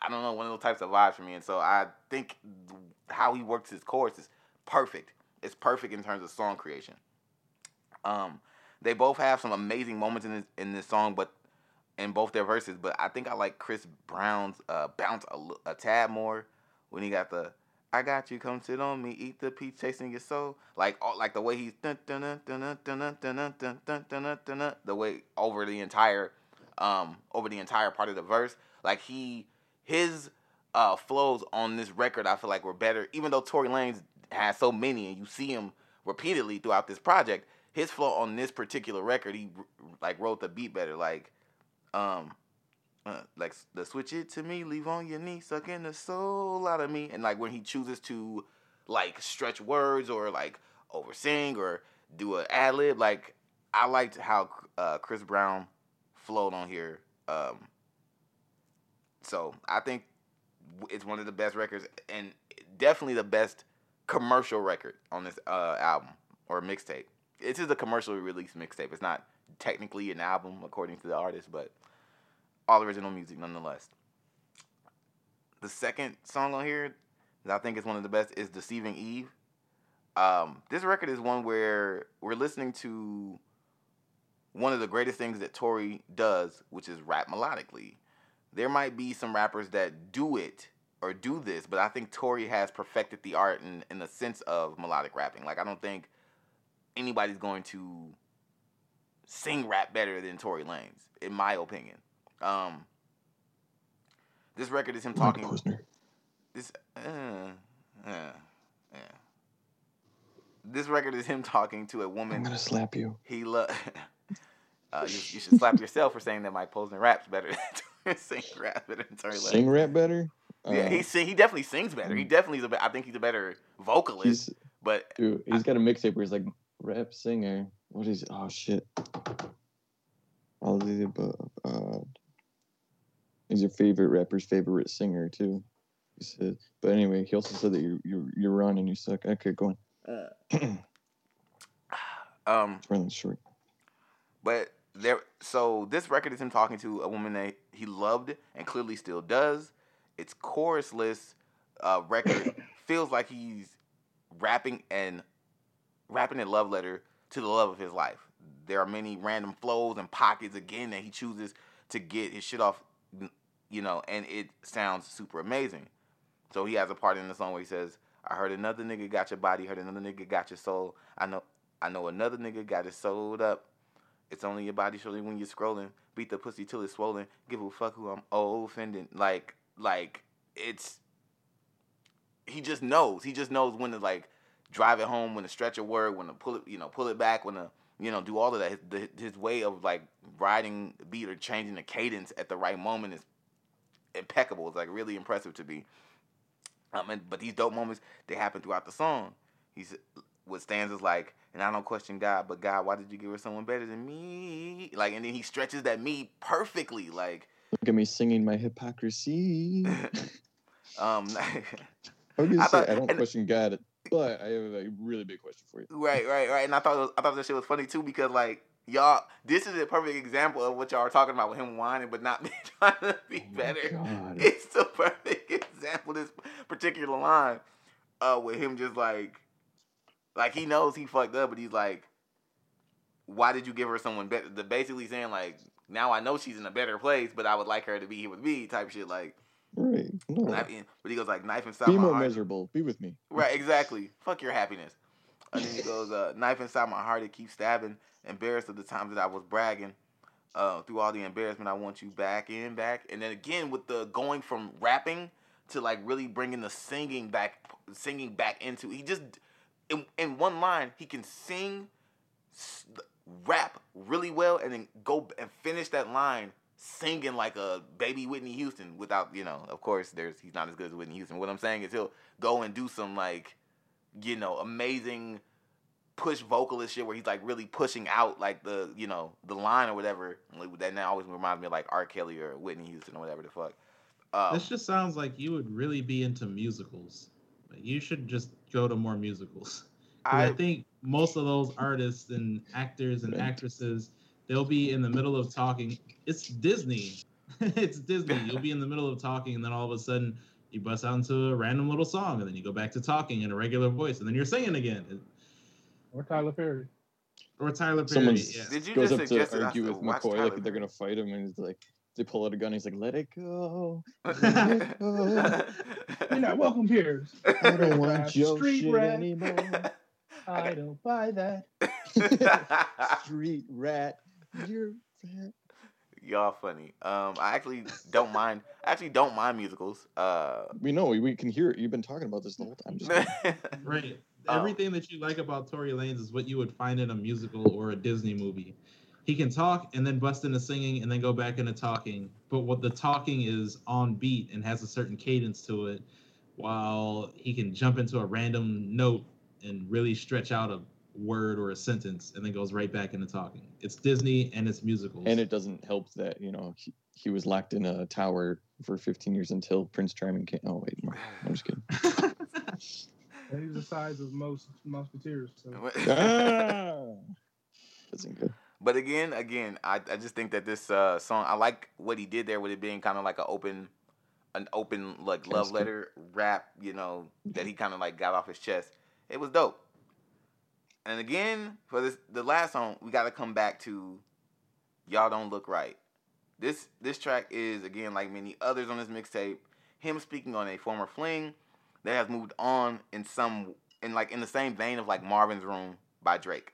I don't know, one of those types of vibes for me. And so I think how he works his chorus is perfect. It's perfect in terms of song creation. Um, they both have some amazing moments in this in this song, but in both their verses. But I think I like Chris Brown's uh, bounce a tad more when he got the I got you, come sit on me, eat the peach, chasing your soul. Like all, like the way he's the way over the entire um over the entire part of the verse. Like he his uh flows on this record I feel like were better, even though Tory Lanez has so many and you see him repeatedly throughout this project. His flow on this particular record, he like wrote the beat better. Like um uh, like the switch it to me, leave on your knee, sucking the soul out of me, and like when he chooses to like stretch words or like oversing or do an ad lib, like I liked how uh, Chris Brown flowed on here. Um, so I think it's one of the best records and definitely the best commercial record on this uh, album or mixtape. This is a commercially released mixtape. It's not technically an album according to the artist, but all original music nonetheless. The second song on here that I think is one of the best is Deceiving Eve. Um, this record is one where we're listening to one of the greatest things that Tory does, which is rap melodically. There might be some rappers that do it or do this, but I think Tory has perfected the art in, in the sense of melodic rapping. Like I don't think anybody's going to sing rap better than Tory Lanez, in my opinion. Um, this record is him talking. This, uh, uh, yeah. This record is him talking to a woman. I'm gonna slap you. He love. uh, you, you, should slap yourself for saying that Mike Posner raps better than sing rap better than Tory Lanez. Sing rap better. Yeah, he sing, he definitely sings better. He definitely is a. I think he's a better vocalist. but dude, he's got a mixtape where he's like rap singer. What is? Oh shit. All of the above. Uh, he's your favorite rapper's favorite singer too. He said, but anyway, he also said that you you you're wrong and you suck. Okay, go on. um, running short. But there, so this record is him talking to a woman that he loved and clearly still does. It's chorusless. Uh, record feels like he's rapping and rapping a love letter to the love of his life. There are many random flows and pockets again that he chooses to get his shit off, you know, and it sounds super amazing. So he has a part in the song where he says, "I heard another nigga got your body, heard another nigga got your soul. I know, I know another nigga got it sold up. It's only your body surely when you're scrolling. Beat the pussy till it's swollen. Give a fuck who I'm offending. Like, like it's he just knows. He just knows when to like drive it home, when to stretch a word, when to pull it, you know, pull it back, when to you know do all of that. His, his way of like riding beat or changing the cadence at the right moment is impeccable. It's like really impressive to be. Um, and, but these dope moments they happen throughout the song. He's with stanzas like, and I don't question God, but God, why did you give her someone better than me? Like, and then he stretches that me perfectly. Like, look at me singing my hypocrisy. um, I, I, thought, I don't and, question God, but I have a really big question for you. Right, right, right. And I thought was, I thought that shit was funny too because like y'all, this is a perfect example of what y'all are talking about with him whining but not trying to be oh better. God. It's the perfect example. This particular line, uh, with him just like, like he knows he fucked up, but he's like, why did you give her someone better? The basically saying like, now I know she's in a better place, but I would like her to be here with me, type shit. Like, right? No. But he goes like, knife inside be more heart. miserable. Be with me. Right, exactly. Fuck your happiness. And then he goes, uh, knife inside my heart, it keeps stabbing. Embarrassed of the times that I was bragging. Uh, through all the embarrassment, I want you back in, back. And then again with the going from rapping to like really bringing the singing back, singing back into. He just in in one line he can sing, rap really well, and then go and finish that line singing like a baby Whitney Houston without, you know, of course there's he's not as good as Whitney Houston. What I'm saying is he'll go and do some like, you know, amazing push vocalist shit where he's like really pushing out like the, you know, the line or whatever. Like, that now always reminds me of like R. Kelly or Whitney Houston or whatever the fuck. Um, this just sounds like you would really be into musicals. You should just go to more musicals. I, I think most of those artists and actors and actresses they'll be in the middle of talking. It's Disney. it's Disney. You'll be in the middle of talking, and then all of a sudden, you bust out into a random little song, and then you go back to talking in a regular voice, and then you're singing again. Or Tyler Perry. Or Tyler Perry. Someone's Yeah. Did you goes just up to argue with McCoy Tyler like they're gonna fight him, and he's like, they pull out a gun. He's like, "Let it go." You're not welcome here. I don't want Street your shit rat. anymore. I don't buy that. Street rat, you're fat. Y'all funny. Um, I actually don't mind. I actually don't mind musicals. Uh, We know we can hear it. You've been talking about this the whole time. Just Right. Oh. Everything that you like about Tory Lanez is what you would find in a musical or a Disney movie. He can talk and then bust into singing and then go back into talking, but what the talking is on beat and has a certain cadence to it, while he can jump into a random note and really stretch out a word or a sentence and then goes right back into talking. It's Disney and it's musicals. and it doesn't help that you know he, he was locked in a tower for 15 years until Prince Charming came. Oh wait, no, I'm just kidding. He's the size of most musketeers. So. ah, doesn't good. But again, again, I, I just think that this uh, song, I like what he did there with it being kind of like an open, an open like love letter rap, you know, that he kind of like got off his chest. It was dope. And again, for this the last song, we got to come back to "Y'all Don't Look Right." This this track is again like many others on this mixtape, him speaking on a former fling that has moved on in some in like in the same vein of like Marvin's Room by Drake.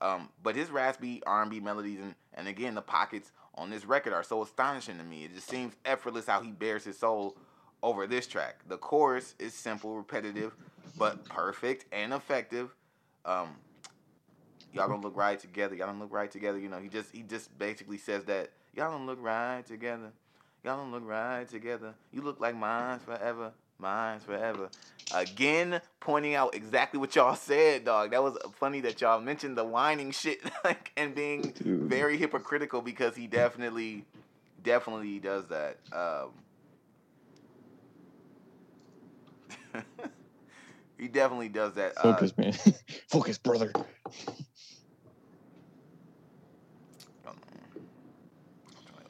Um, but his raspy R&B melodies and, and again the pockets on this record are so astonishing to me. It just seems effortless how he bears his soul over this track. The chorus is simple, repetitive, but perfect and effective. Um, y'all don't look right together. Y'all don't look right together. You know, he just he just basically says that y'all don't look right together. Y'all don't look right together. You look like mine forever. Mine's forever. Again, pointing out exactly what y'all said, dog. That was funny that y'all mentioned the whining shit like and being very hypocritical because he definitely, definitely does that. Um, he definitely does that. Uh, Focus, man. Focus, brother.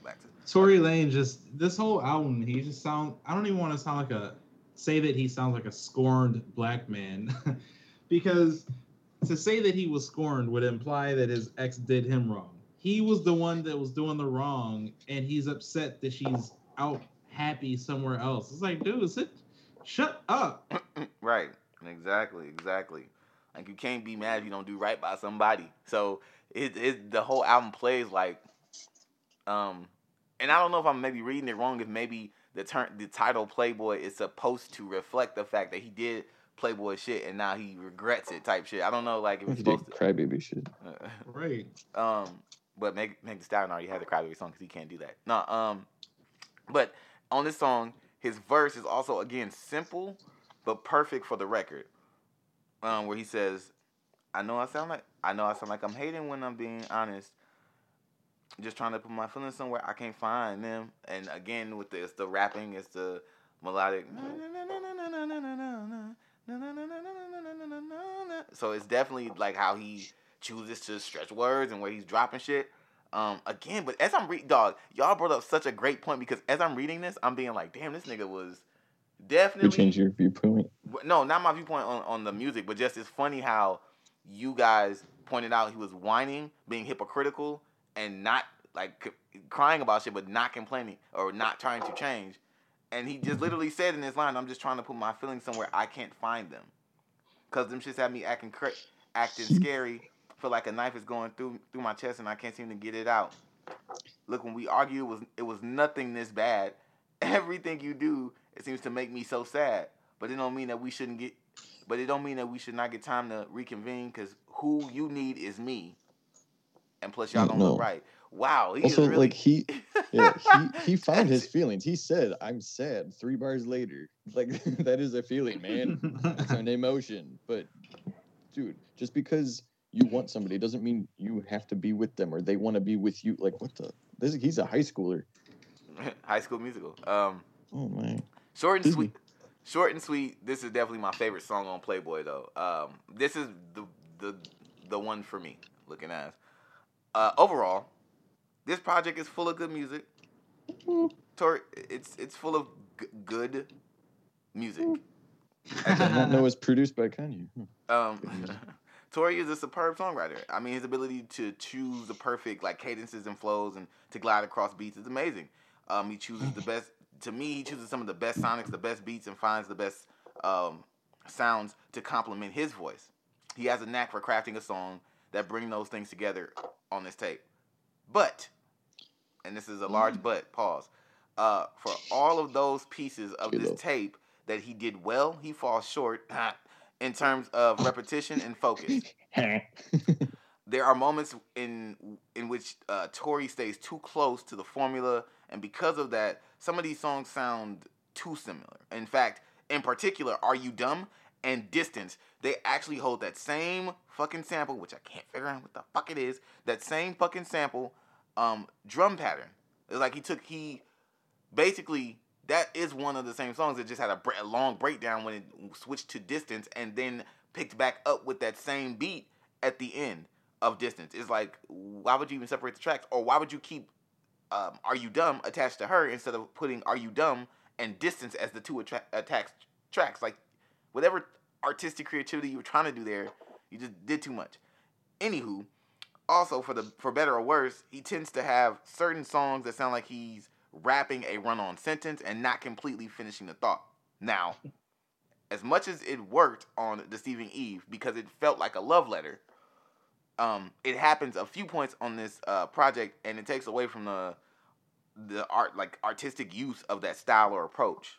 back to- Tory Lane just this whole album, he just sound I don't even want to sound like a say that he sounds like a scorned black man. because to say that he was scorned would imply that his ex did him wrong. He was the one that was doing the wrong and he's upset that she's out happy somewhere else. It's like, dude, sit shut up. right. Exactly. Exactly. Like you can't be mad if you don't do right by somebody. So it, it the whole album plays like, um, and I don't know if I'm maybe reading it wrong. If maybe the turn the title Playboy is supposed to reflect the fact that he did Playboy shit and now he regrets it type shit. I don't know like if it's He did supposed to. crybaby shit. Right. Um, but Meg Meg Thee Stallion already had the crybaby song because he can't do that. No, um, but on this song, his verse is also again simple but perfect for the record. Um, where he says, "I know I sound like I know I sound like I'm hating when I'm being honest. Just trying to put my feelings somewhere I can't find them." And again, with the it's the rapping, it's the melodic. So it's definitely like how he chooses to stretch words and where he's dropping shit. Um, again, but as I'm reading, dog, y'all brought up such a great point because as I'm reading this, I'm being like, damn, this nigga was Definitely change your viewpoint. no, not my viewpoint on, on the music, but just it's funny how you guys pointed out he was whining, being hypocritical, and not like c- crying about shit, but not complaining or not trying to change. And he just literally said in his line, "I'm just trying to put my feelings somewhere I can't find them, cause them shits have me acting cra- acting scary, feel like a knife is going through through my chest and I can't seem to get it out. Look, when we argue, it was it was nothing this bad. Everything you do, it seems to make me so sad. But it don't mean that we shouldn't get. But it don't mean that we should not get time to reconvene because who you need is me. And plus, y'all don't No. look right. Wow, he also, is really. like he, yeah, he he found his feelings. He said, "I'm sad." Three bars later, like that is a feeling, man. It's an emotion. But, dude, just because you want somebody doesn't mean you have to be with them or they want to be with you. Like, what the? This he's a high schooler. High School Musical. Um, Oh man. Short and sweet. Short and sweet. This is definitely my favorite song on Playboy, though. Um, this is the the the one for me. Looking at uh, overall, this project is full of good music. Tory, it's it's full of g- good music. I did not know it's produced by Kanye. Huh. Um, Tory is a superb songwriter. I mean, his ability to choose the perfect like cadences and flows and to glide across beats is amazing. Um, he chooses the best. To me, he chooses some of the best sonics, the best beats, and finds the best um, sounds to complement his voice. He has a knack for crafting a song that bring those things together on this tape. But, and this is a large but. Pause. Uh, for all of those pieces of Good this tape that he did well, he falls short in terms of repetition and focus. There are moments in in which uh, Tory stays too close to the formula, and because of that, some of these songs sound too similar. In fact, in particular, "Are You Dumb?" and "Distance," they actually hold that same fucking sample, which I can't figure out what the fuck it is. That same fucking sample, um, drum pattern. It's like he took he basically that is one of the same songs that just had a, a long breakdown when it switched to distance and then picked back up with that same beat at the end of distance. It's like why would you even separate the tracks? Or why would you keep um, are you dumb attached to her instead of putting are you dumb and distance as the two attra- attached tracks? Like whatever artistic creativity you were trying to do there you just did too much. Anywho also for the for better or worse he tends to have certain songs that sound like he's rapping a run-on sentence and not completely finishing the thought. Now as much as it worked on deceiving eve because it felt like a love letter um it happens a few points on this uh project and it takes away from the the art like artistic use of that style or approach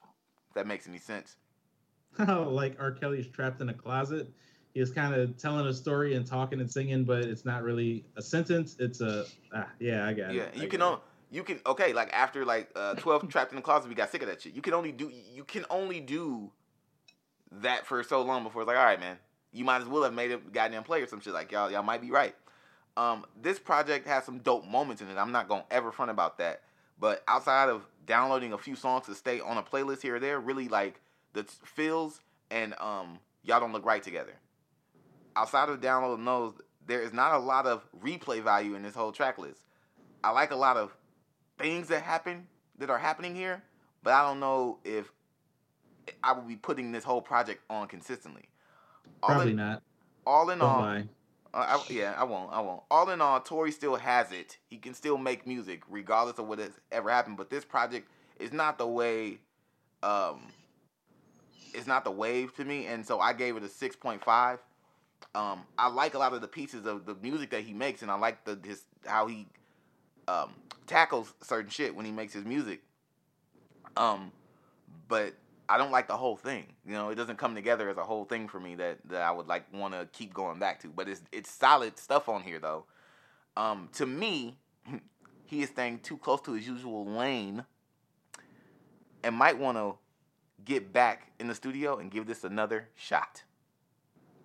if that makes any sense like R. Kelly's trapped in a closet. He was kind of telling a story and talking and singing, but it's not really a sentence. It's a ah, yeah, I got yeah it. I you can only you can okay like after like uh 12 trapped in the closet we got sick of that shit you can only do you can only do that for so long before it's like all right man you might as well have made a goddamn play or some shit. Like y'all y'all might be right. Um this project has some dope moments in it. I'm not gonna ever front about that. But outside of downloading a few songs to stay on a playlist here or there really like the t- feels and um y'all don't look right together. Outside of downloading those there is not a lot of replay value in this whole track list. I like a lot of things that happen that are happening here, but I don't know if I will be putting this whole project on consistently. All Probably in, not. all in Don't all, uh, I, yeah, I won't. I won't. All in all, Tory still has it. He can still make music regardless of what has ever happened. But this project is not the way. Um, it's not the wave to me, and so I gave it a six point five. Um, I like a lot of the pieces of the music that he makes, and I like the his how he um, tackles certain shit when he makes his music. Um, but I don't like the whole thing. You know, it doesn't come together as a whole thing for me that, that I would like want to keep going back to. But it's it's solid stuff on here though. Um, to me, he is staying too close to his usual lane, and might want to get back in the studio and give this another shot.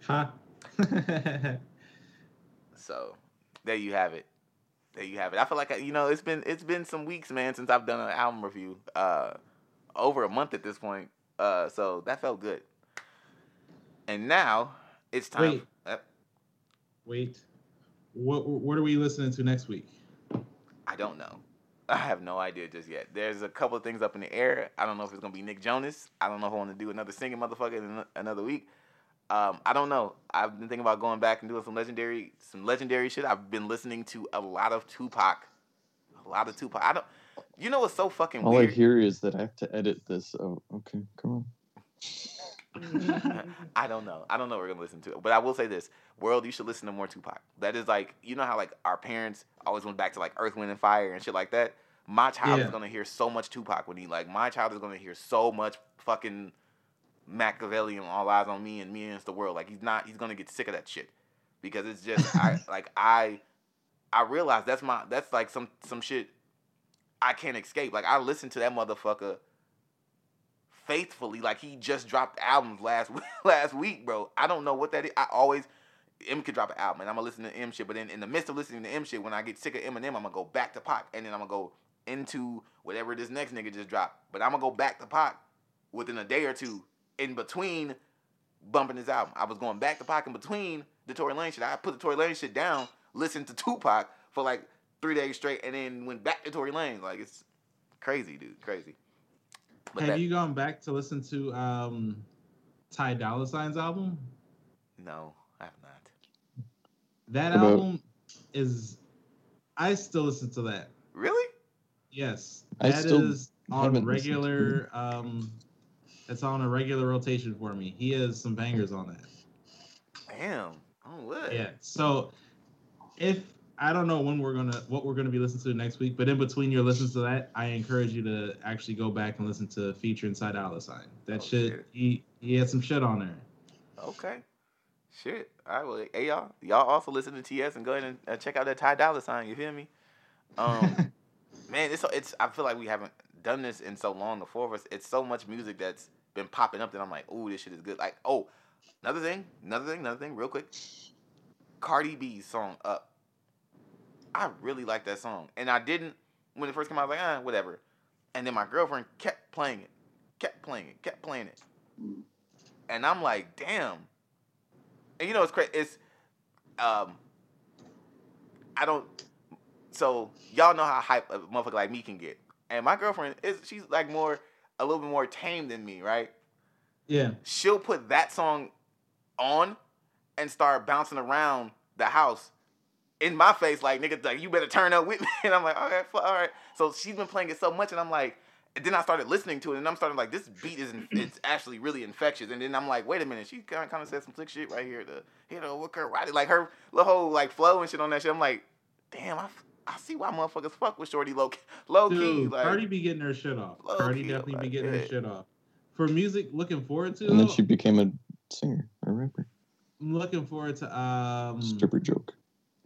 Huh? So there you have it. There you have it. I feel like I, you know it's been it's been some weeks, man, since I've done an album review. Uh, over a month at this point. Uh, so that felt good. And now it's time. Wait. uh, Wait. What what are we listening to next week? I don't know. I have no idea just yet. There's a couple of things up in the air. I don't know if it's gonna be Nick Jonas. I don't know if I want to do another singing motherfucker in another week. Um, I don't know. I've been thinking about going back and doing some legendary, some legendary shit. I've been listening to a lot of Tupac, a lot of Tupac. I don't. You know what's so fucking All I hear is that I have to edit this. Oh, okay, come on. Mm. I don't know. I don't know what we're gonna listen to. it. But I will say this: world, you should listen to more Tupac. That is like, you know how like our parents always went back to like Earth, Wind, and Fire and shit like that. My child is gonna hear so much Tupac when he like. My child is gonna hear so much fucking Machiavellian, All Eyes on Me, and Me Against the World. Like he's not. He's gonna get sick of that shit because it's just I like I I realize that's my that's like some some shit I can't escape. Like I listened to that motherfucker faithfully. Like he just dropped albums last week, last week, bro. I don't know what that is. I always M could drop an album and I'm gonna listen to M shit, but then in the midst of listening to M shit, when I get sick of Eminem, I'm gonna go back to Pac, and then I'm gonna go into whatever this next nigga just dropped. But I'm gonna go back to Pac within a day or two in between bumping his album. I was going back to Pac in between the Tory Lane shit. I put the Tory Lane shit down, listened to Tupac for like three days straight, and then went back to Tory Lane. Like it's crazy, dude, crazy. But Have that, you gone back to listen to um, Ty Dolla Sign's album? no, I have not. That What about- album is. I still listen to that. Really? Yes, I that still is on haven't listened to regular. Um, it's on a regular rotation for me. He has some bangers on that. Damn. Oh, what? Yeah. So, if I don't know when we're gonna what we're gonna be listening to next week, but in between your listens to that, I encourage you to actually go back and listen to Featuring Ty Dolla Sign. That Oh, shit, shit. he he had some shit on there. Okay. Shit. All right. Well, hey y'all, y'all also listen to TS and go ahead and uh, check out that Ty Dolla Sign. You feel me? Um, man, it's it's. I feel like we haven't done this in so long. The four of us. It's so much music that's been popping up that I'm like, oh, this shit is good. Like, oh, another thing, another thing, another thing, real quick. Cardi B's song "Up." I really like that song, and I didn't when it first came out. I was like, ah, whatever. And then my girlfriend kept playing it, kept playing it, kept playing it, and I'm like, damn. And you know it's crazy. It's um, I don't. So y'all know how hype a motherfucker like me can get, and my girlfriend is she's like more a little bit more tame than me, right? Yeah. she'll put that song on and start bouncing around the house in my face, like nigga, like you better turn up with me. And I'm like, all right, fu- all right. So she's been playing it so much, and I'm like, and then I started listening to it, and I'm starting like, this beat is in, it's actually really infectious. And then I'm like, wait a minute, she kind of kind of said some slick shit right here. The you know, what her right, like her little whole like flow and shit on that shit. I'm like, damn, I, I see why motherfuckers fuck with Shorty low low key. Dude, Like, Cardi be getting her shit off. Low Cardi key, definitely be getting yeah. her shit off. For music, looking forward to. And then she became a singer, a rapper. I'm looking forward to um Stripper joke.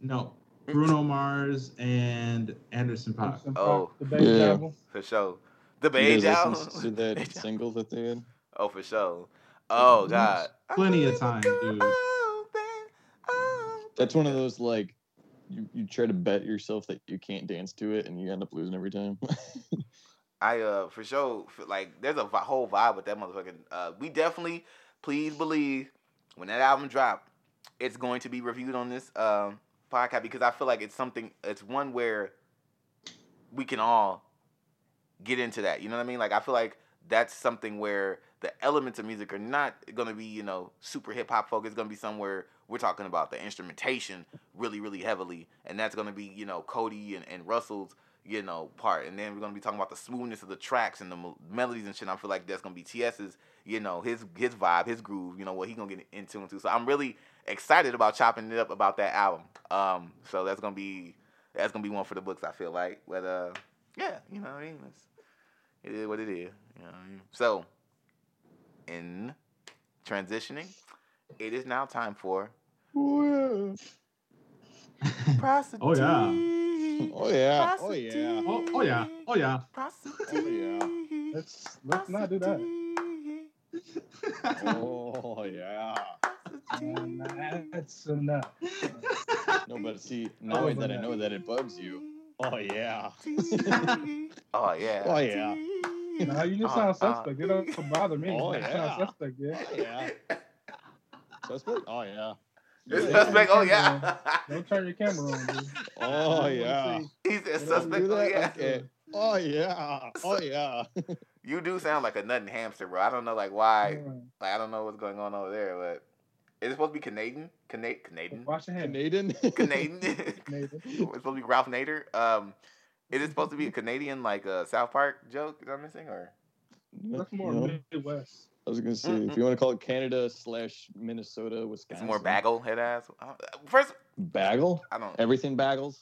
No Bruno Mars and Anderson Paak. Anderson Paak, Oh. the baby Yeah. album. for sure. The You beige guys album. listened to that single that they had? Oh, for sure. Oh God. Plenty of time, dude. That's one of those like you, you try to bet yourself that you can't dance to it and you end up losing every time. I uh for sure feel like there's a whole vibe with that motherfucking. Uh, we definitely please believe when that album drop, it's going to be reviewed on this um podcast because I feel like it's something. It's one where we can all get into that. You know what I mean? Like I feel like that's something where the elements of music are not going to be you know super hip hop focused. It's going to be somewhere we're talking about the instrumentation really really heavily, and that's going to be you know Cody and, and Russell's you know part, and then we're going to be talking about the smoothness of the tracks and the mel- melodies and shit. I feel like that's going to be TS's you know his his vibe, his groove. You know what he going to get into into. So I'm really excited about chopping it up about that album. Um, so that's gonna be that's gonna be one for the books. I feel like, but uh, yeah, you know what I mean. It's, it is what it is. You know what I mean? So, in transitioning, it is now time for prostitute. Oh, yeah. oh yeah. Oh yeah. Oh, oh yeah. Oh yeah. Prostitute. Let's let's not do that. Oh yeah. Um, that's enough. No, but see, now that I know that it bugs you. Oh yeah. oh yeah. Oh yeah. Now you just Uh, sound uh. suspect. It don't bother me. Oh, You sound yeah. suspect, yeah. Oh yeah. Suspect? Oh yeah. It's suspect. Oh yeah. Don't turn your camera on, dude. Oh yeah. wanna see. He said You don't suspect. Oh yeah. Okay. Oh yeah. Oh yeah. You do sound like a nutting hamster, bro. I don't know like why. Like I don't know what's going on over there, but is it supposed to be Canadian? Canadian? Canadian? Wash your hands. Canadian. Canadian? Nathan. it's supposed to be Ralph Nader. Um, is it supposed to be a Canadian like uh, South Park joke that I'm missing, or That's more You know, Midwest. I was gonna say if you want to call it Canada slash Minnesota, Wisconsin. it's more bagel head ass? First, Bagel. I don't. Everything bagels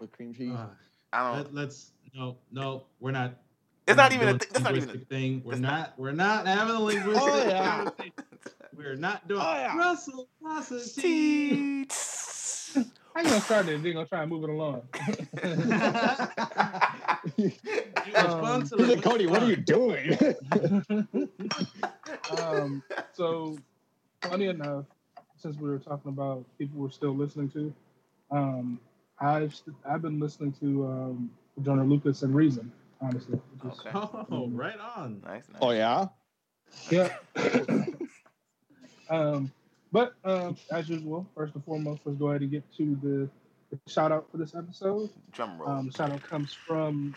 with cream cheese. Uh, I don't. let, us no no we're not. It's we're not even a. doing Th- that's not even. linguistic thing. We're that's not. We're not having a linguistic. Oh, yeah. Conversation. We're not doing. Oh, yeah. Russell Prostitute. A- How you gonna start it? Then gonna try and move it along. It's fun Um, to like, Cody, what are you doing? um, so funny enough, since we were talking about people we're still listening to, um, I've st- I've been listening to um, Joyner Lucas and Reason. Honestly, Just- Okay. Oh, right on. Nice. nice. oh yeah. Yeah. um, but um, as usual, first and foremost, let's go ahead and get to the, the shout out for this episode. Drum roll. Um, shout out comes from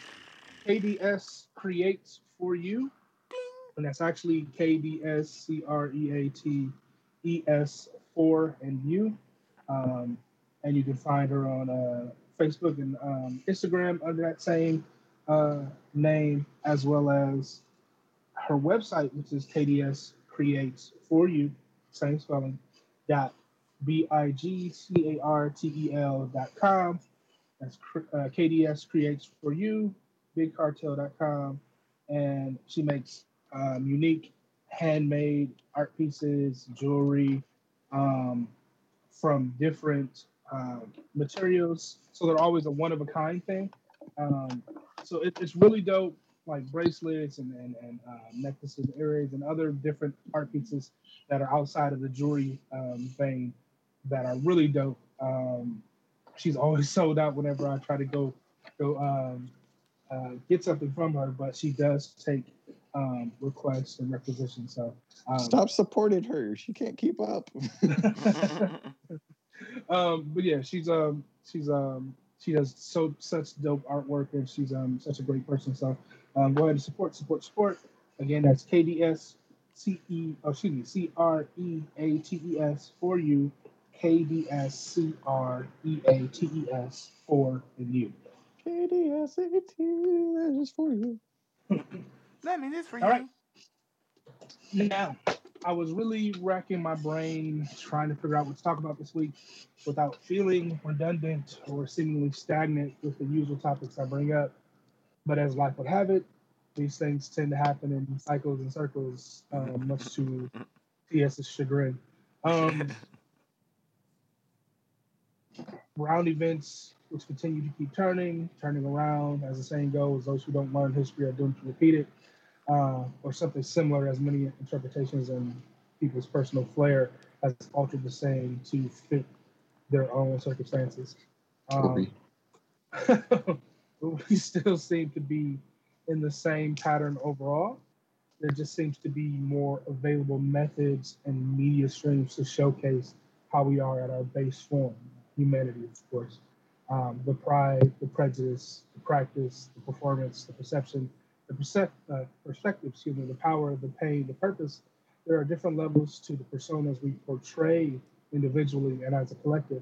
KDS Creates for You. and that's actually KDS C R E A T E S four and U. Um, and you can find her on uh, Facebook and um, Instagram under that same uh, name, as well as her website, which is KDS Creates for You, same spelling, dot B I G C A R T E L dot com. That's uh, KDS Creates for You, bigcartel.com. And she makes um, unique handmade art pieces, jewelry um, from different uh, materials. So they're always a one of a kind thing. Um, so it, it's really dope, like bracelets and, and, and uh, necklaces, earrings, and other different art pieces that are outside of the jewelry um, vein that are really dope. Um, she's always sold out whenever I try to go go um, uh, get something from her, but she does take um, requests and requisitions. So um, stop supporting her. She can't keep up. um, but yeah, she's um she's um she does so such dope artwork and she's um such a great person. So um, go ahead and support, support, support. Again, that's KDS C E oh, excuse me C R E A T E S for you. KDS C R E A T E S for you. KDS A T that is for you. Let me this for All you. right. Now, I was really racking my brain trying to figure out what to talk about this week without feeling redundant or seemingly stagnant with the usual topics I bring up. But as life would have it, these things tend to happen in cycles and circles, um, much to TS's chagrin. Um, round events which continue to keep turning, turning around. As the saying goes, those who don't learn history are doomed to repeat it, uh, or something similar, as many interpretations and people's personal flair has altered the saying to fit their own circumstances. Um, we still seem to be in the same pattern overall. There just seems to be more available methods and media streams to showcase how we are at our base form, humanity, of course. Um, the pride, the prejudice, the practice, the performance, the perception, the percep- uh, perspective, excuse me, the power, the pain, the purpose. There are different levels to the personas we portray individually and as a collective,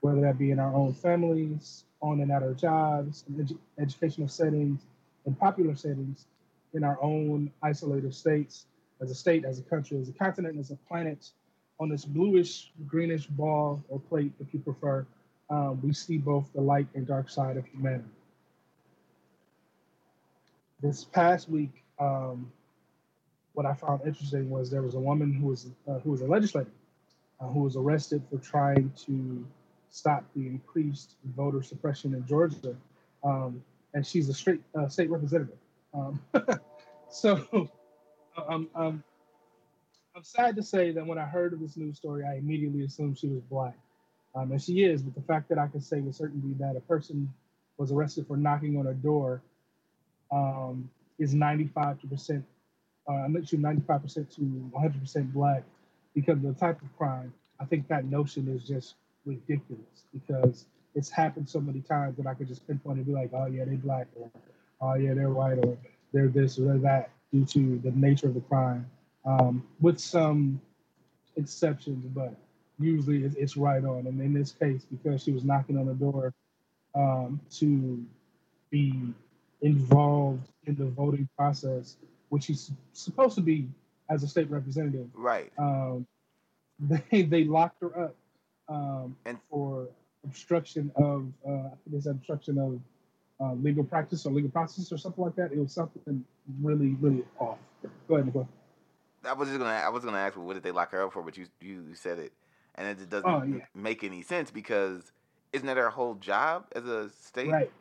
whether that be in our own families, on and at our jobs, in edu- educational settings, in popular settings, in our own isolated states, as a state, as a country, as a continent, as a planet, on this bluish, greenish ball or plate, if you prefer, um, we see both the light and dark side of humanity. This past week, um, what I found interesting was there was a woman who was uh, who was a legislator uh, who was arrested for trying to stop the increased voter suppression in Georgia, um, and she's a straight uh, state representative. Um, so, um, um, I'm sad to say that when I heard of this news story, I immediately assumed she was black, um, and she is. But the fact that I can say with certainty that a person was arrested for knocking on a door um, is 95 percent. Uh, I'm not sure 95 percent to 100 percent black because of the type of crime. I think that notion is just ridiculous because it's happened so many times that I could just pinpoint and be like, oh yeah, they black, or oh yeah, they're white, or they're this or they're that due to the nature of the crime, um, with some exceptions, but usually it's, it's right on. And in this case, because she was knocking on the door um, to be involved in the voting process, which she's supposed to be as a state representative, Right. um, they they locked her up um, And- for obstruction of uh, I think it's obstruction of uh, legal practice or legal process or something like that. It was something really really off. Go ahead, Nicole. I was just gonna. I was gonna ask, what did they lock her up for? But you you said it, and it just doesn't Oh, yeah. make any sense because isn't that her whole job as a state? Right,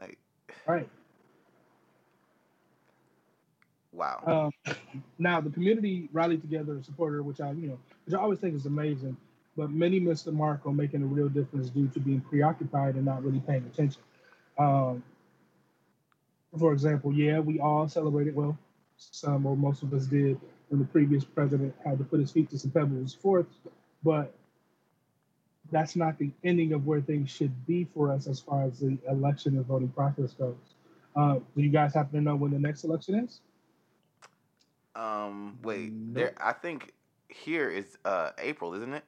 Like, right. wow. Um, now the community rallied together and supported her, which I you know which I always think is amazing. But many missed the mark on making a real difference due to being preoccupied and not really paying attention. Um, for example, yeah, we all celebrated, well, some or most of us did, when the previous president had to put his feet to some pebbles forth, but that's not the ending of where things should be for us as far as the election and voting process goes. Uh, do you guys happen to know when the next election is? Um, wait, Nope. there. I think here is uh April, isn't it?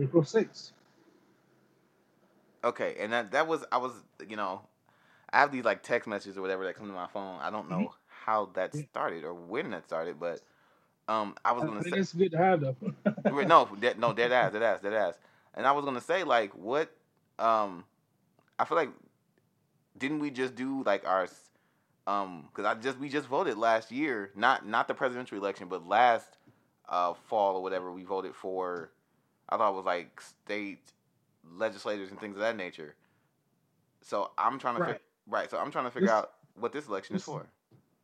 April 6th. Okay, and that that was I was you know, I have these like text messages or whatever that come to my phone. I don't know how that started or when that started, but um, I was I gonna say it's good to have though. Wait, no, dead, no, dead ass, dead ass, dead ass. And I was gonna say like, what? Um, I feel like didn't we just do like our, um, because I just we just voted last year, not not the presidential election, but last uh fall or whatever we voted for. I thought it was like state legislators and things of that nature. So I'm trying to Right. fig- right. So I'm trying to figure This- out what this election is for.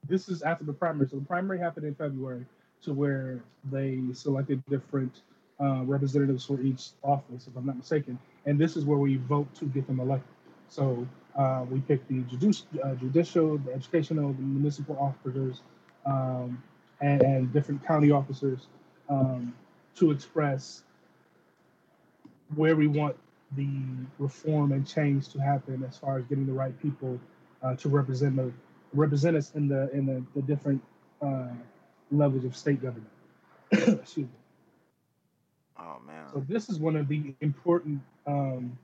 this is after the primary. So the primary happened in February, to where they selected different uh, representatives for each office, if I'm not mistaken. And this is where we vote to get them elected. So uh, we pick the judici- uh, judicial, the educational, the municipal officers, um, and, and different county officers um, to express where we want the reform and change to happen as far as getting the right people uh, to represent the represent us in the in the, the different uh, levels of state government. Excuse me. Oh man. So this is one of the important um,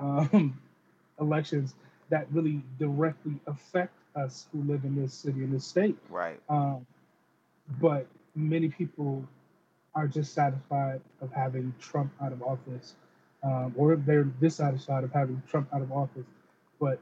um, elections that really directly affect us who live in this city in this state. Right. Um, but many people are just satisfied of having Trump out of office, um, or they're dissatisfied of having Trump out of office. But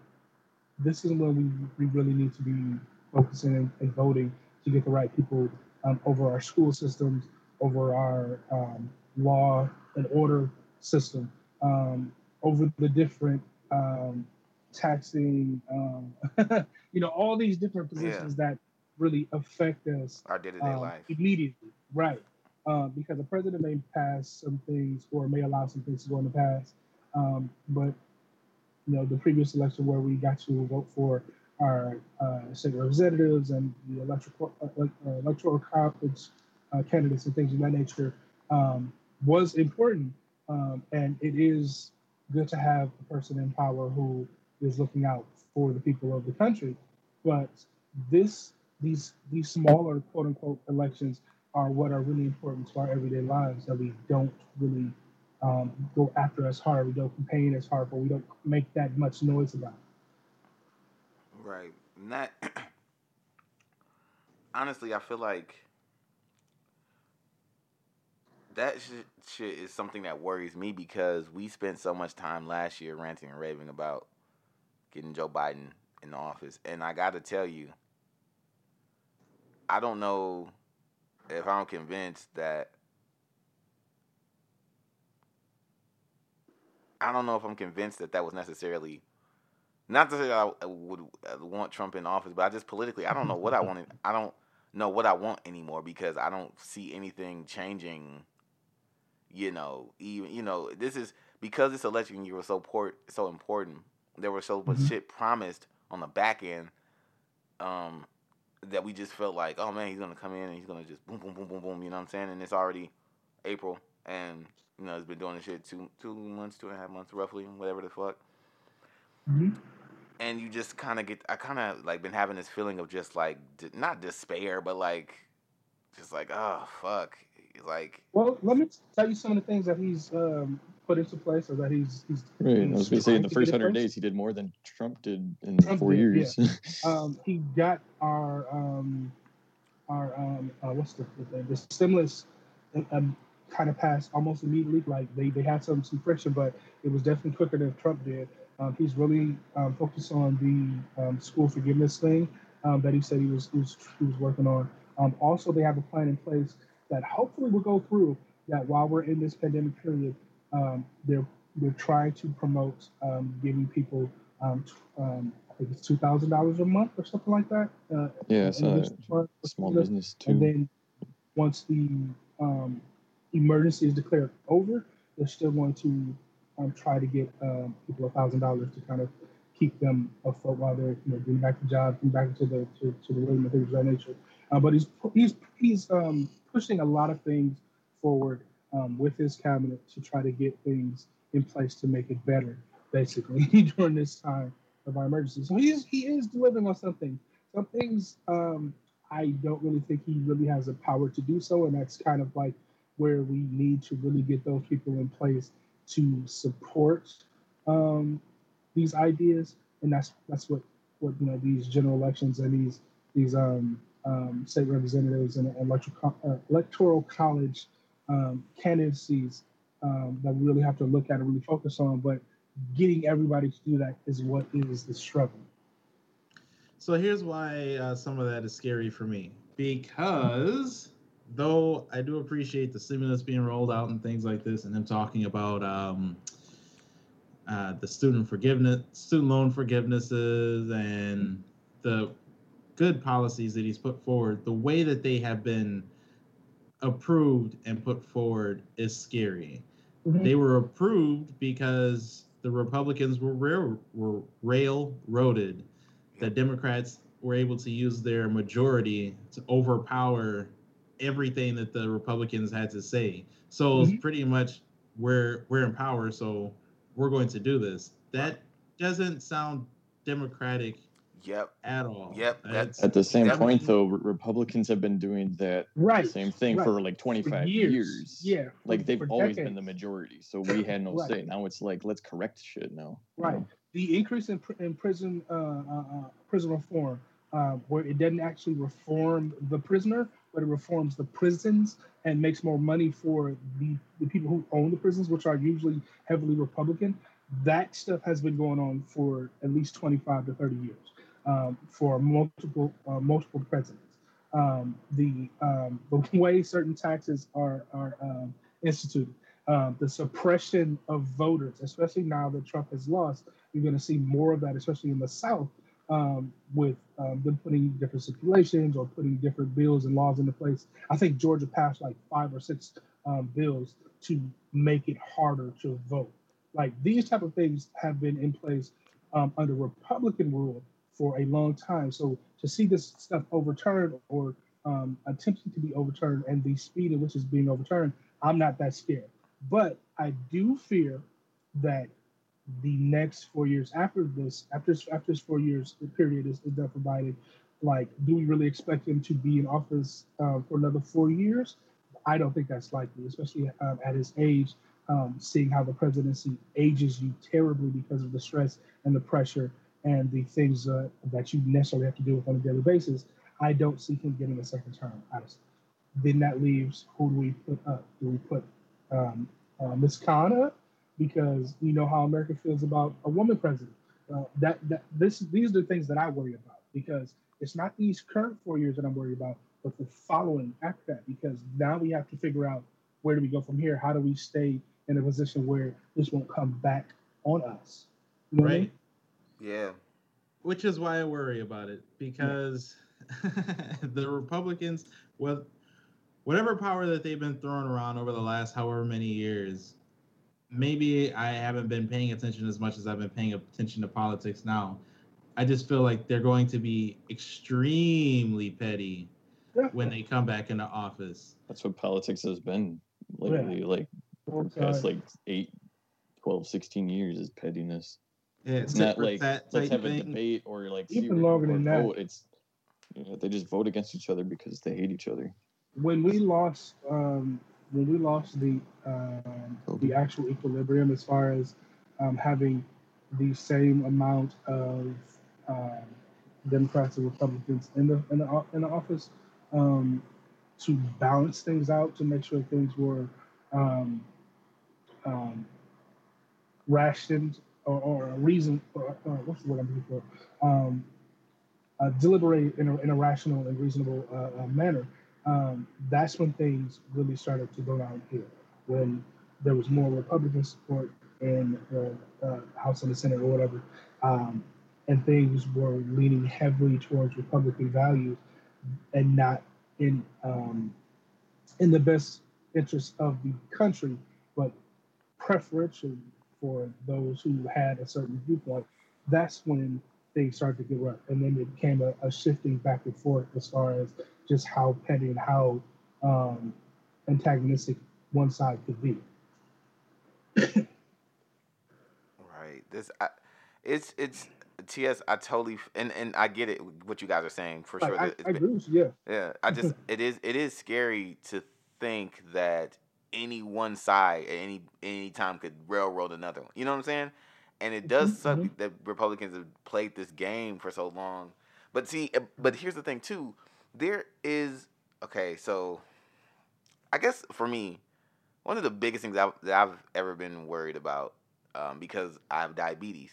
this is where we, we really need to be focusing and, voting to get the right people um, over our school systems, over our um, law and order system, um, over the different um, taxing, um, you know, all these different positions that really affect us Our day to day um, life. immediately, right? Um, because the president may pass some things or may allow some things to go in the past, um, but you know the previous election where we got to vote for our uh, state representatives and the electoral uh, uh, electoral college uh, candidates and things of that nature um, was important, um, and it is good to have a person in power who is looking out for the people of the country. But this these these smaller quote unquote elections are what are really important to our everyday lives that we don't really um, go after as hard. We don't campaign as hard, but we don't make that much noise about. it. Right. And that honestly, I feel like that shit, shit is something that worries me because we spent so much time last year ranting and raving about getting Joe Biden in the office, and I got to tell you, I don't know if I'm convinced that. I don't know if I'm convinced that that was necessarily not to say I I would uh, want Trump in office, but I just politically, I don't know what I wanted. I don't know what I want anymore because I don't see anything changing. You know, even you know, this is because this election year was so port so important. There was so much Mhm. shit promised on the back end, um, that we just felt like, oh man, he's gonna come in and he's gonna just boom, boom, boom, boom, boom. You know what I'm saying? And it's already April, and you know, he's been doing this shit two two months, two and a half months, roughly, whatever the fuck Mhm. and you just kind of get i kind of like been having this feeling of just like not despair but like just like oh fuck like Well, let me tell you some of the things that he's um, put into place, or that he's he's. Right. I was going to say in the first hundred days, he did more than Trump did in Trump four did, years. um, he got our um, our um, uh, what's the the, the stimulus um, kind of passed almost immediately. Like they, they had some some friction, but it was definitely quicker than Trump did. Um, he's really um, focused on the um, school forgiveness thing um, that he said he was he was, he was working on. Um, also, they have a plan in place that hopefully will go through. That while we're in this pandemic period, um, they're they're trying to promote um, giving people um, t- um, I think it's two thousand dollars a month or something like that. Uh, yeah, I in saw this that. fund for Small business too. And then once the um, emergency is declared over, they're still going to um, try to get um, people a thousand dollars to kind of keep them afloat while they're you know getting back to jobs, getting back into the to, to the rhythm and things of that nature. Uh, but he's he's he's um, pushing a lot of things forward um, with his cabinet to try to get things in place to make it better, basically during this time of our emergency. So he is he is delivering on something. Some things um, I don't really think he really has the power to do so, and that's kind of like where we need to really get those people in place to support um, these ideas, and that's that's what what you know these general elections and these these um, um, state representatives and electoral uh, electoral college um, candidacies um, that we really have to look at and really focus on. But getting everybody to do that is what is the struggle. So here's why uh, some of that is scary for me because though I do appreciate the stimulus being rolled out and things like this, and him talking about um, uh, the student forgiveness, student loan forgivenesses, and the good policies that he's put forward, the way that they have been approved and put forward is scary. Mm-hmm. They were approved because the Republicans were rail, were railroaded. The Democrats were able to use their majority to overpower everything that the Republicans had to say. So mm-hmm. it's pretty much we're we're in power, so we're going to do this. That doesn't sound democratic Yep. At all. Yep. That's at the same point though, Republicans have been doing that right. same thing right. for like 25 for years. years. Yeah. Like they've always decades. been the majority. So we had no right. say. Now it's like let's correct shit now. Right. Know? The increase in, in prison uh, uh, uh, prison reform, uh, where it doesn't actually reform the prisoner, but it reforms the prisons and makes more money for the, the people who own the prisons, which are usually heavily Republican. That stuff has been going on for at least 25 to 30 years um, for multiple uh, multiple presidents. Um, the um, the way certain taxes are are um, instituted, um, the suppression of voters, especially now that Trump has lost, you're going to see more of that, especially in the South, um, with them putting different stipulations or putting different bills and laws into place. I think Georgia passed like five or six bills to make it harder to vote. Like these type of things have been in place under Republican rule for a long time. So to see this stuff overturned or um, attempting to be overturned and the speed at which it's being overturned, I'm not that scared. But I do fear that the next four years after this, after after this four years period is, is done for Biden, like, do we really expect him to be in office uh, for another four years? I don't think that's likely, especially um, at his age. Um, seeing how the presidency ages you terribly because of the stress and the pressure and the things uh, that you necessarily have to deal with on a daily basis, I don't see him getting a second term, honestly. Then that leaves who do we put up? Do we put um, uh, Ms. Khan? Because you know how America feels about a woman president. Uh, that that this these are the things that I worry about because it's not these current four years that I'm worried about, but the following after that. Because now we have to figure out where do we go from here? How do we stay in a position where this won't come back on us? You know right. I mean? Yeah. Which is why I worry about it because the Republicans, well, whatever power that they've been throwing around over the last however many years, maybe I haven't been paying attention as much as I've been paying attention to politics now. I just feel like they're going to be extremely petty when they come back into office. That's what politics has been lately, yeah. like oh, for the past like 8, 12, 16 years is pettiness. Yeah, it's not like let's have thing. a debate or like even longer than vote. that. It's you know, they just vote against each other because they hate each other. When we lost, um, when we lost the um, the actual equilibrium as far as um, having the same amount of um, Democrats and Republicans in the in the in the office um, to balance things out to make sure things were um, rationed or, or a reason, or, or what's the word I'm looking for? Um, uh, deliberate in a, in a rational and reasonable uh, uh, manner, um, that's when things really started to go downhill. When there was more Republican support in the uh, House and the Senate or whatever, um, and things were leaning heavily towards Republican values and not in um, in the best interest of the country, but preferential for those who had a certain viewpoint, that's when things started to get rough. And then it became a, a shifting back and forth as far as just how petty and how um, antagonistic one side could be. right. This, I, it's it's TS. I totally and and I get it. What you guys are saying for Like, sure. I, I agree with you. Yeah. Yeah, I just it is it is scary to think that any one side at any any time could railroad another. one. You know what I'm saying? And it does Mhm, suck mhm. that Republicans have played this game for so long. But see, uh, but here's the thing too. There is okay, so I guess for me, one of the biggest things I've, that I've ever been worried about, um, because I have diabetes,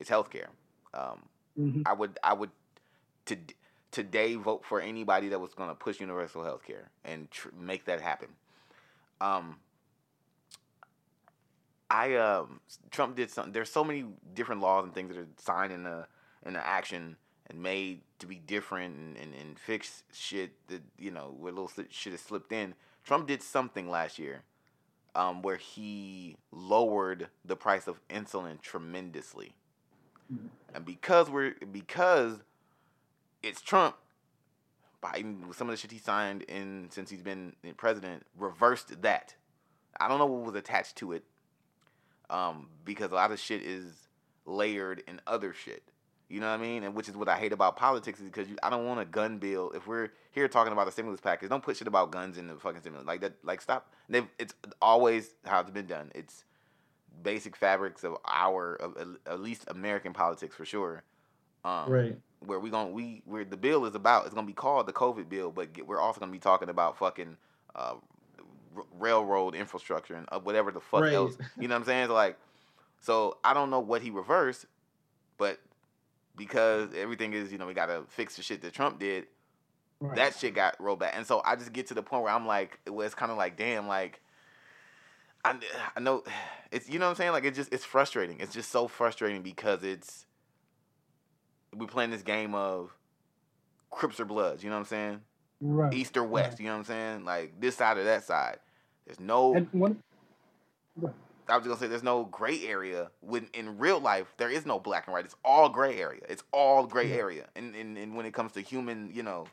is healthcare. Um, hmm I would I would to today vote for anybody that was going to push universal health care and tr- make that happen. Um I um Trump did something there's so many different laws and things that are signed in the in the action and made to be different and, and, and fix shit that you know where little shit has slipped in. Trump did something last year um, where he lowered the price of insulin tremendously. Mhm. And because we're because it's Trump, Biden some of the shit he signed in since he's been president reversed that. I don't know what was attached to it, um, because a lot of shit is layered in other shit. You know what I mean? And which is what I hate about politics is because you, I don't want a gun bill. If we're here talking about a stimulus package, don't put shit about guns in the fucking stimulus like that. Like stop. They've, it's always how it's been done. It's basic fabrics of our of at least American politics for sure. Um, Right. where we going we where the bill is about it's gonna be called the COVID bill, but we're also gonna be talking about fucking uh, r- railroad infrastructure and uh, whatever the fuck Right. else. You know what I'm saying? So like, so I don't know what he reversed, but because everything is you know we gotta fix the shit that Trump did, Right. that shit got rolled back, and so I just get to the point where I'm like, it was kind of like, damn, like. I, I know it's you know what I'm saying like it's just it's frustrating it's just so frustrating because it's we're playing this game of Crips or Bloods, you know what I'm saying? right. East or West, you know what I'm saying? Like this side or that side. There's no one. I was gonna say there's no gray area when in real life there is no black and white. It's all gray area. It's all gray Yeah. area. And, and and when it comes to human, you know,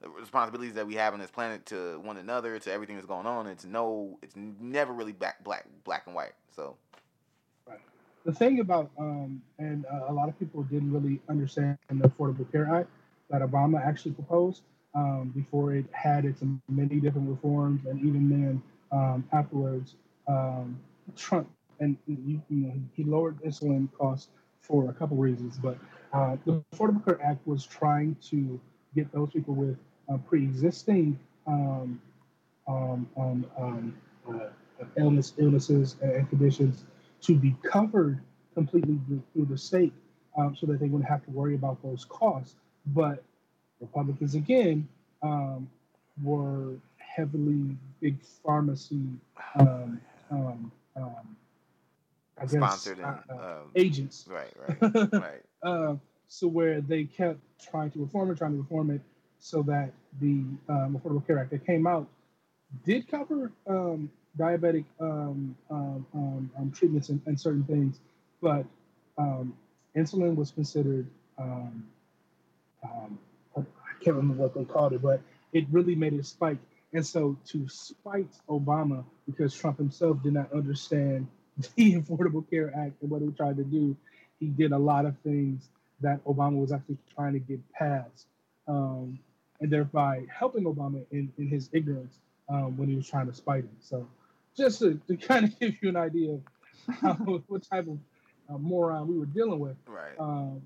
the responsibilities that we have on this planet to one another, to everything that's going on, it's no it's never really black black black and white. So the thing about um, and uh, a lot of people didn't really understand the Affordable Care Act that Obama actually proposed um, before it had its many different reforms, and even then um, afterwards, um, Trump and you, you know he lowered insulin costs for a couple reasons, but uh, the Affordable Care Act was trying to get those people with uh, pre-existing um, um, uh, illness, illnesses and conditions to be covered completely through- the state um, so that they wouldn't have to worry about those costs. But Republicans, again, um, were heavily big pharmacy um, um, um, guess, sponsored and uh, uh, um, agents. right, right, right. Uh, so where they kept trying to reform it, trying to reform it, so that the um, Affordable Care Act that came out did cover um, diabetic um, um, um, um, treatments and, and certain things, but um, insulin was considered. I can't remember what they called it, but it really made it spike. And so to spite Obama, because Trump himself did not understand the Affordable Care Act and what he tried to do, he did a lot of things that Obama was actually trying to get passed, um, and thereby helping Obama in, in his ignorance um, when he was trying to spite him. So, just to, to kind of give you an idea of how, what type of uh, moron we were dealing with. Right. Um,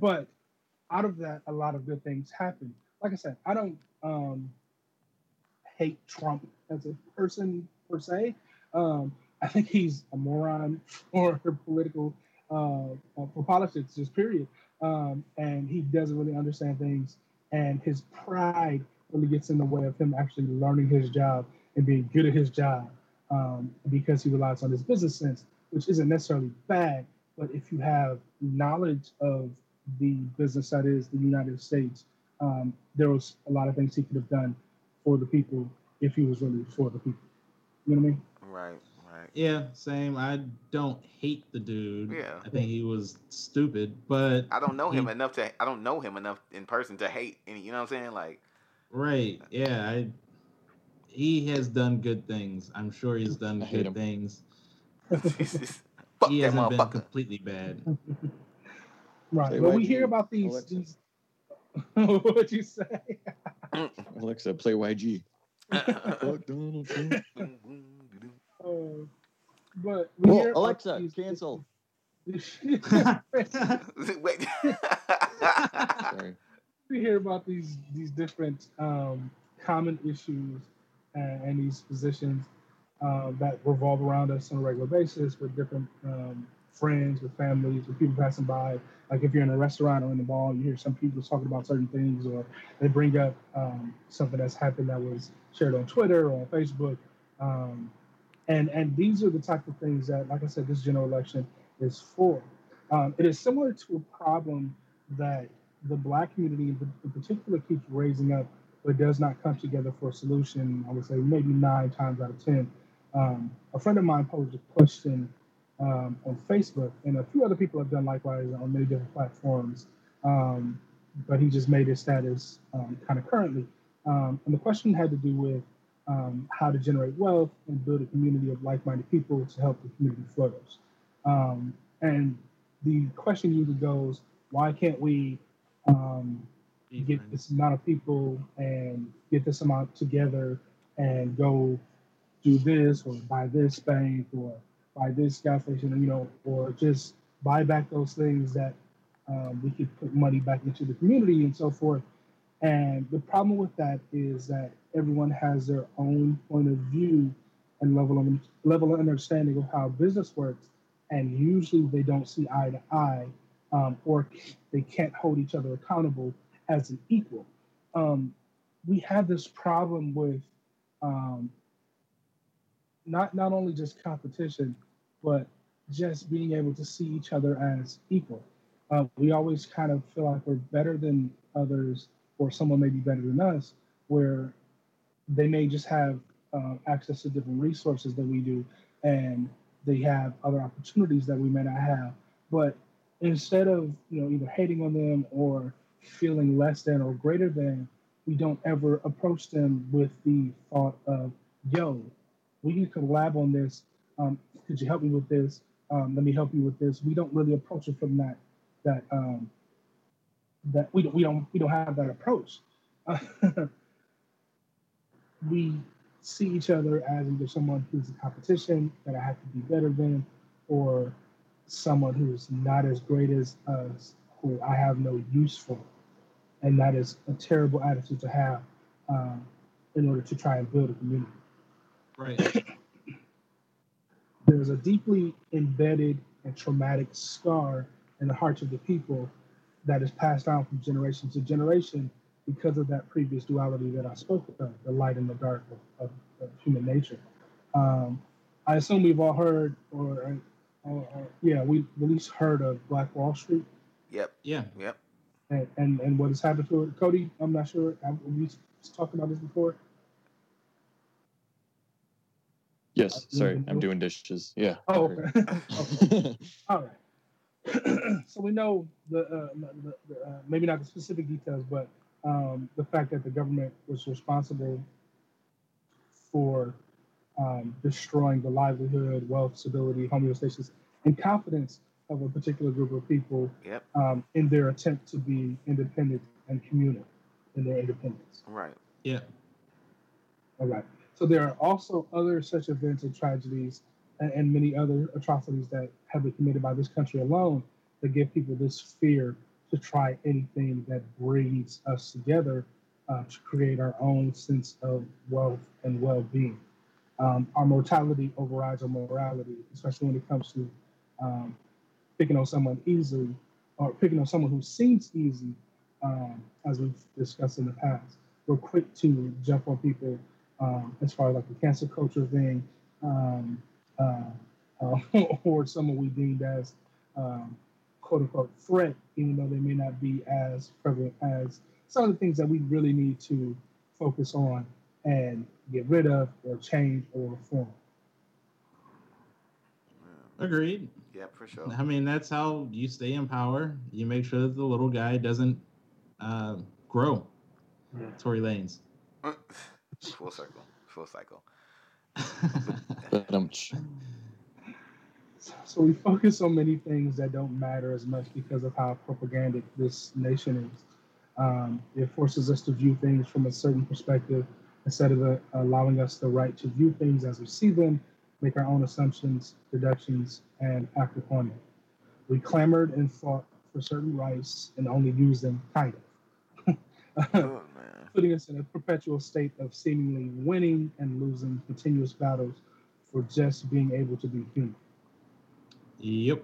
but out of that, a lot of good things happened. Like I said, I don't um, hate Trump as a person per se. Um, I think he's a moron for political, uh, uh, for politics, just period. Um, and he doesn't really understand things, and his pride really gets in the way of him actually learning his job and being good at his job um, because he relies on his business sense, which isn't necessarily bad. But if you have knowledge of the business that is the United States, um, there was a lot of things he could have done for the people if he was really for the people. You know what I mean? Right. Right. Yeah, same. I don't hate the dude. Yeah. I think he was stupid, but I don't know him he- enough to I don't know him enough in person to hate any you know what I'm saying? Like right. Yeah, I, he has done good things. I'm sure he's done good him. things. He hasn't been motherfucker. completely bad. Right. Say But we hear about these. Alexa. these what you say? Alexa, play YG. Fuck Donald Trump. Uh, but we Well, hear about Alexa, these- cancel. Wait. Sorry. we hear about these these different um, common issues and, and these positions uh, that revolve around us on a regular basis with different um, friends, with families, with people passing by. Like if you're in a restaurant or in the mall, you hear some people talking about certain things, or they bring up um, something that's happened that was shared on Twitter or on Facebook. Um, and and these are the type of things that, like I said, this general election is for. Um, it is similar to a problem that the black community in in particular keeps raising up, but does not come together for a solution. I would say maybe nine times out of ten. Um, a friend of mine posed a question um, on Facebook, and a few other people have done likewise on many different platforms. Um, but he just made his status um, kind of currently. Um, and the question had to do with um, how to generate wealth and build a community of like-minded people to help the community flourish. And the question usually goes, why can't we um, get this amount of people and get this amount together and go do this or buy this bank or buy this gas station, you know, or just buy back those things that um, we could put money back into the community and so forth. And the problem with that is that everyone has their own point of view and level of level of understanding of how business works, and usually they don't see eye to eye, um, or they can't hold each other accountable as an equal. Um, we have this problem with um, not not only just competition, but just being able to see each other as equal. Uh, we always kind of feel like we're better than others, or someone may be better than us, where they may just have uh, access to different resources than we do, and they have other opportunities that we may not have. But instead of you know either hating on them or feeling less than or greater than, we don't ever approach them with the thought of, "Yo, we can collab on this. Um, could you help me with this? Um, let me help you with this." We don't really approach it from that that um, that we don't we don't we don't have that approach. we see each other as either someone who's in competition that I have to be better than, or someone who's not as great as us, I have no use for. And that is a terrible attitude to have um, in order to try and build a community. Right. There's a deeply embedded and traumatic scar in the hearts of the people that is passed down from generation to generation because of that previous duality that I spoke of, the light and the dark of, of, of human nature. Um, I assume we've all heard, or, or, or yeah, we at least heard of Black Wall Street Yep. Yeah. Yep. and, and, and what has happened to it. Cody, I'm not sure. Have we talked about this before? Yes, sorry, Mhm. I'm doing dishes. Yeah. Oh, sorry. okay. All right. so we know the, uh, the, the uh, maybe not the specific details, but um, the fact that the government was responsible for um, destroying the livelihood, wealth, stability, homeostasis, and confidence of a particular group of people Yep. um, in their attempt to be independent and communal in their independence. Right. Yeah. All right. So there are also other such events and tragedies and, and many other atrocities that have been committed by this country alone that give people this fear to try anything that brings us together uh, to create our own sense of wealth and well-being. Um, our mortality overrides our morality, especially when it comes to um, picking on someone easily or picking on someone who seems easy, um, as we've discussed in the past. We're quick to jump on people um, as far as like the cancel culture thing, um, uh, uh, or someone we deemed as um, quote unquote threat, even though they may not be as prevalent as some of the things that we really need to focus on and get rid of or change or reform. Agreed. Yeah, for sure. I mean, that's how you stay in power. You make sure that the little guy doesn't uh, grow. Yeah. Tory Lanez. Full circle. Full cycle. So we focus on many things that don't matter as much because of how propagandic this nation is. Um, it forces us to view things from a certain perspective instead of uh, allowing us the right to view things as we see them, make our own assumptions, deductions, and act upon them. We clamored and fought for certain rights and only used them kind of. Oh, man. putting us in a perpetual state of seemingly winning and losing continuous battles for just being able to be human. Yep.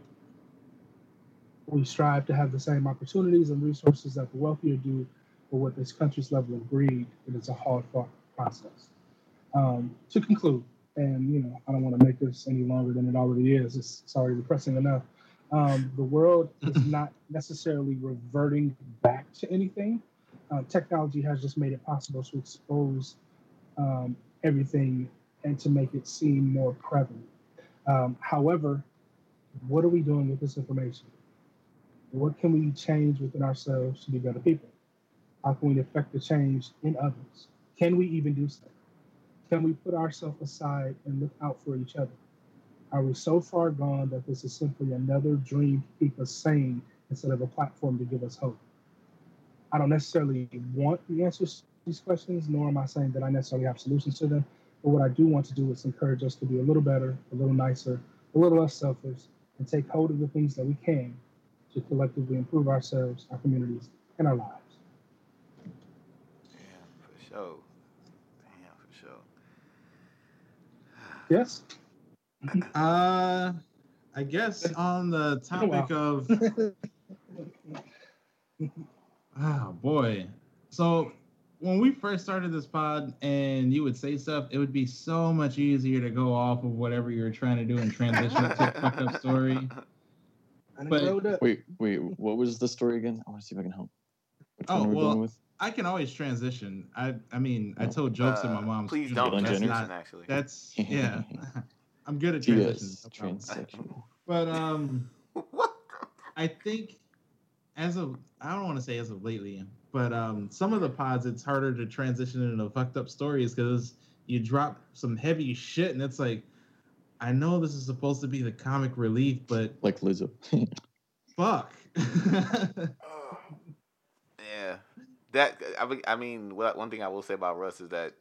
We strive to have the same opportunities and resources that the wealthier do, but with this country's level of greed, it is a hard fought process. Um, to conclude, and you know, I don't want to make this any longer than it already is. It's, it's already depressing enough. Um, the world is not necessarily reverting back to anything. Uh, technology has just made it possible to expose um, everything and to make it seem more prevalent. Um, however, what are we doing with this information? What can we change within ourselves to be better people? How can we affect the change in others? Can we even do so? Can we put ourselves aside and look out for each other? Are we so far gone that this is simply another dream to keep us sane instead of a platform to give us hope? I don't necessarily want the answers to these questions, nor am I saying that I necessarily have solutions to them. But what I do want to do is encourage us to be a little better, a little nicer, a little less selfish, and take hold of the things that we can to collectively improve ourselves, our communities, and our lives. Damn, for sure. Damn, for sure. Yes? Uh, I guess on the topic of oh boy, so when we first started this pod and you would say stuff, it would be so much easier to go off of whatever you were trying to do and transition to a fucked up story. I But- growed up. Wait, wait, what was the story again? I want to see if I can help. Which Oh, one are we well, with? I can always transition. I I mean, I told jokes at my Uh, mom's. Please don't That's transition, not. actually. That's yeah. I'm good at transitions. TS, no problem. But um. what? I think as of I don't want to say as of lately, but um some of the pods it's harder to transition into fucked up stories because you drop some heavy shit and it's like I know this is supposed to be the comic relief, but Like Lizzo. fuck. That I mean, I mean, one thing I will say about Russ is that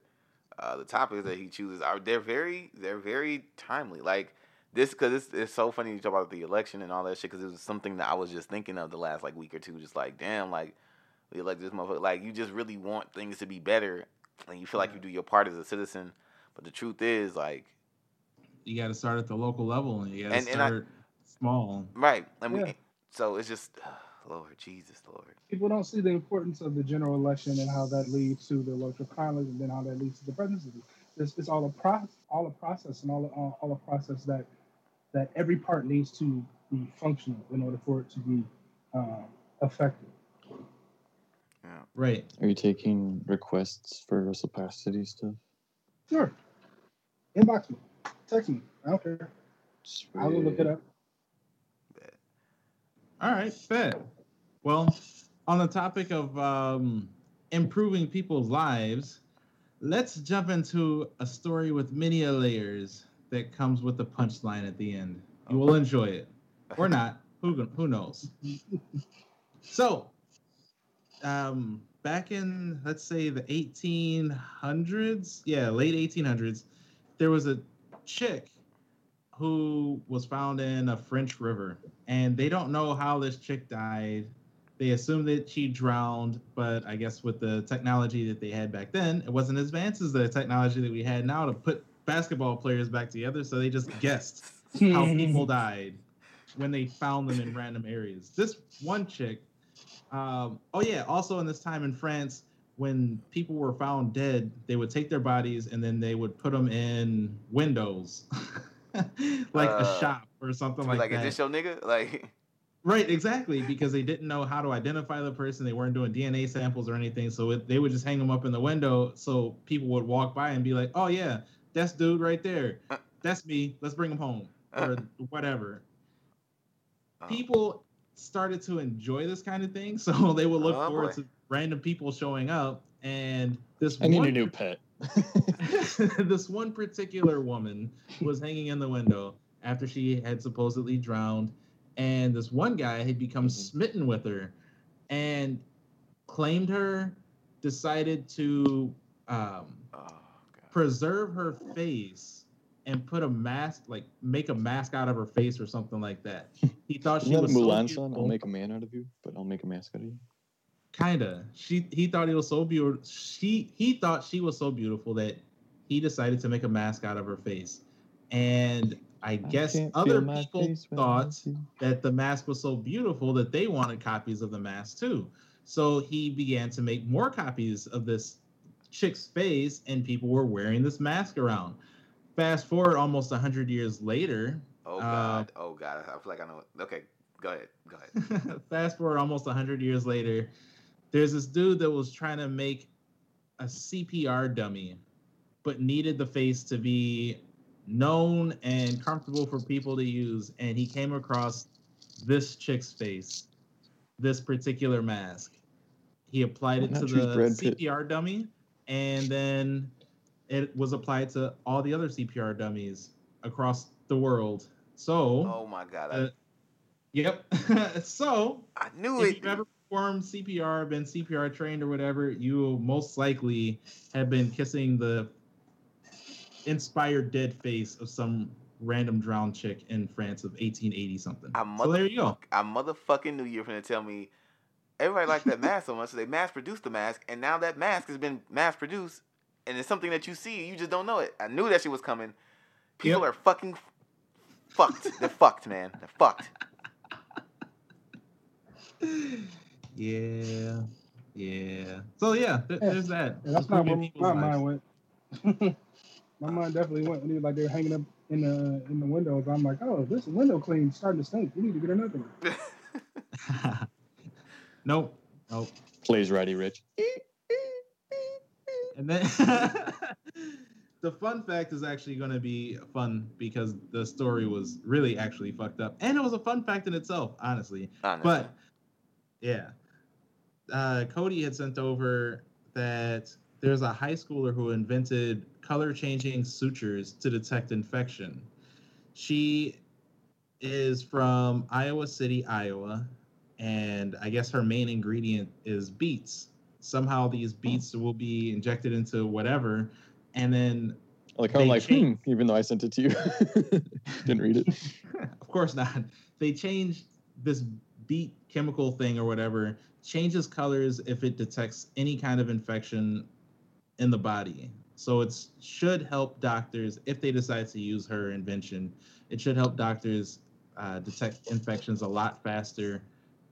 uh, the topics that he chooses are they're very they're very timely. Like this because it's it's so funny you talk about the election and all that shit because it was something that I was just thinking of the last like week or two. Just like damn, like we elect this motherfucker. Like you just really want things to be better, and you feel like you do your part as a citizen. But the truth is, like you got to start at the local level and you got to And- and I- start small. right, and Yeah. we so it's just Lord Jesus, Lord. People don't see the importance of the general election and how that leads to the electoral college and then how that leads to the presidency. It's, it's all a process, all a process and all, all, all a process that that every part needs to be functional in order for it to be um, effective. Right. Are you taking requests for reciprocity stuff? Sure. Inbox me, text me. I don't care. I will look it up. All right, bet. Well, on the topic of um, improving people's lives, let's jump into a story with many layers that comes with a punchline at the end. You will enjoy it, or not. Who who knows? So, um, back in let's say the 1800s, yeah, late 1800s, there was a chick who was found in a French river, and they don't know how this chick died. They assumed that she drowned, but I guess with the technology that they had back then, it wasn't as advanced as the technology that we had now to put basketball players back together. So they just guessed how people died when they found them in random areas. This one chick, um, oh yeah, also in this time in France, when people were found dead, they would take their bodies and then they would put them in windows, like Uh, a shop or something Like, that. like, is that. this your nigga? Like, Right, exactly, because they didn't know how to identify the person. They weren't doing DNA samples or anything, so it, they would just hang them up in the window, so people would walk by and be like, "Oh yeah, that's dude right there. Uh. That's me. Let's bring him home or whatever." oh, People started to enjoy this kind of thing, so they would look Oh, forward boy. to random people showing up, and this I need a new pet. this one particular woman was hanging in the window after she had supposedly drowned. And this one guy had become Mhm. smitten with her and claimed her, decided to um, Oh, preserve her face and put a mask, like make a mask out of her face or something like that. He thought she was so Mulan song? beautiful. I'll make a man out of you, but I'll make a mask out of you. Kinda. She he thought he was so beautiful. She he thought she was so beautiful that he decided to make a mask out of her face. And I guess can't other people face when I thought that the mask was so beautiful that they wanted copies of the mask too. So he began to make more copies of this chick's face, and people were wearing this mask around. Fast forward almost 100 years later, Oh Uh, God. oh God. I feel like I know. it. Okay, go ahead. Go ahead. fast forward almost 100 years later, there's this dude that was trying to make a CPR dummy, but needed the face to be known and comfortable for people to use. And he came across this chick's face, this particular mask. He applied Why it to the Brad Pitt? CPR dummy, and then it was applied to all the other CPR dummies across the world. So, Oh my God. Uh, yep. so, I knew if it. you've ever performed CPR, been CPR trained or whatever, you most likely have been kissing the inspired dead face of some random drowned chick in France of 1880 something. I So there you go. I motherfucking knew you were gonna tell me everybody liked that mask so much, so they mass produced the mask, and now that mask has been mass produced, and it's something that you see, you just don't know it. I knew that shit was coming. People Yep. are fucking fucked. They're fucked, man. They're fucked. Yeah. Yeah. So yeah, th- Yeah. there's that. Yeah, that's not where Improving my mind went. my mind definitely went when he was like they were hanging up in the in the windows. I'm like, oh, this window clean starting to stink. We need to get another one. nope. Nope. Please, ready, Rich. And then the fun fact is actually going to be fun because the story was really actually fucked up, and it was a fun fact in itself, honestly. Honestly. But yeah, uh, Cody had sent over that there's a high schooler who invented color changing sutures to detect infection. She is from Iowa City, Iowa, and I guess her main ingredient is beets. Somehow these beets will be injected into whatever, and then Like I'm like, hmm, even though I sent it to you. Didn't read it. of course not. They changed this beet chemical thing or whatever, changes colors if it detects any kind of infection in the body. So it should help doctors if they decide to use her invention. It should help doctors uh, detect infections a lot faster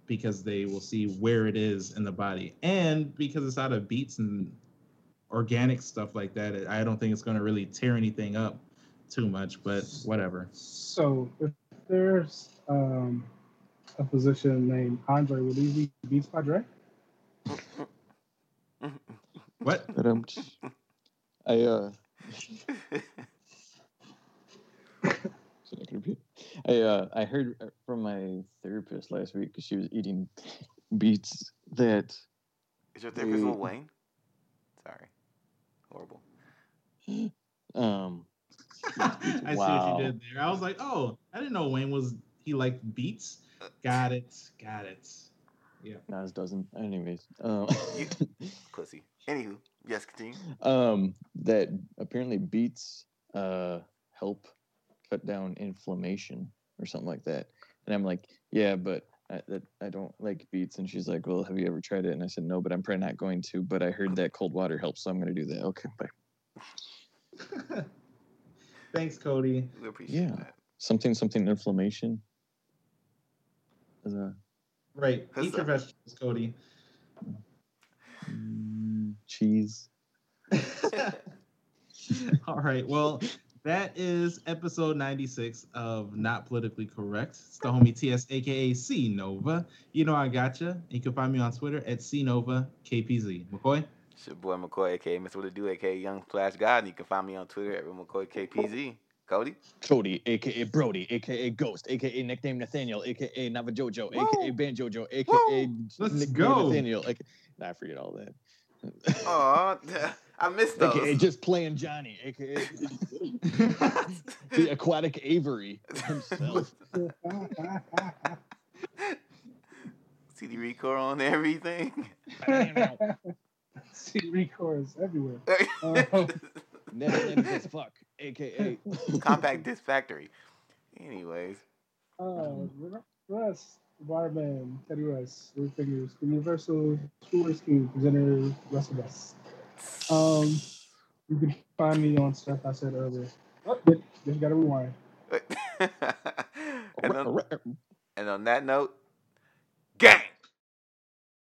because they will see where it is in the body, and because it's out of beets and organic stuff like that. I don't think it's going to really tear anything up too much, but whatever. So if there's um, a physician named Andre, would he be Beats by Dre? What? But um, I uh, so not gonna be- I uh, I heard from my therapist last week because she was eating beets that Is your therapist Lil. Wayne? Sorry. Horrible. um I see what you did there. I was like, oh, I didn't know Wayne was he liked beats. Got it. Got it. Yeah. Nas doesn't. Anyways, um, Pussy. Anywho, yes, continue. um, that apparently beets uh help cut down inflammation or something like that. And I'm like, yeah, but I, that I don't like beets. And she's like, well, have you ever tried it? And I said, no, but I'm probably not going to. But I heard that cold water helps, so I'm going to do that. Okay, bye. Thanks, Cody. We appreciate Yeah. that. Something, something inflammation. Is a Right. That's Eat your vegetables, Cody. mm, cheese. All right. Well, that is episode 96 of Not Politically Correct. It's the homie TS, aka C Nova. You know I gotcha. You can find me on Twitter at C Nova KPZ. McCoy. It's your boy McCoy, aka Mr. What to Do, aka Young Flash God. And you can find me on Twitter at McCoy KPZ. Cody. Cody, aka Brody, aka Ghost, aka nickname Nathaniel, aka Navajojo, aka Woo! Banjojo, aka Woo! Let's nickname go. Nathaniel. Aka, nah, I forget all that. Oh, I missed those. AKA just playing Johnny, aka the aquatic Avery himself. CD record on everything. See records everywhere. Um, Netherlands as fuck, aka Compact Disc Factory. Anyways, Uh, Russ, Barman, Teddy Russ, Three Fingers, Universal Tour Rescue, presenter Russell Russ. Um, you can find me on stuff I said earlier. Oh, just, just gotta rewind. and, on, and on that note, gang.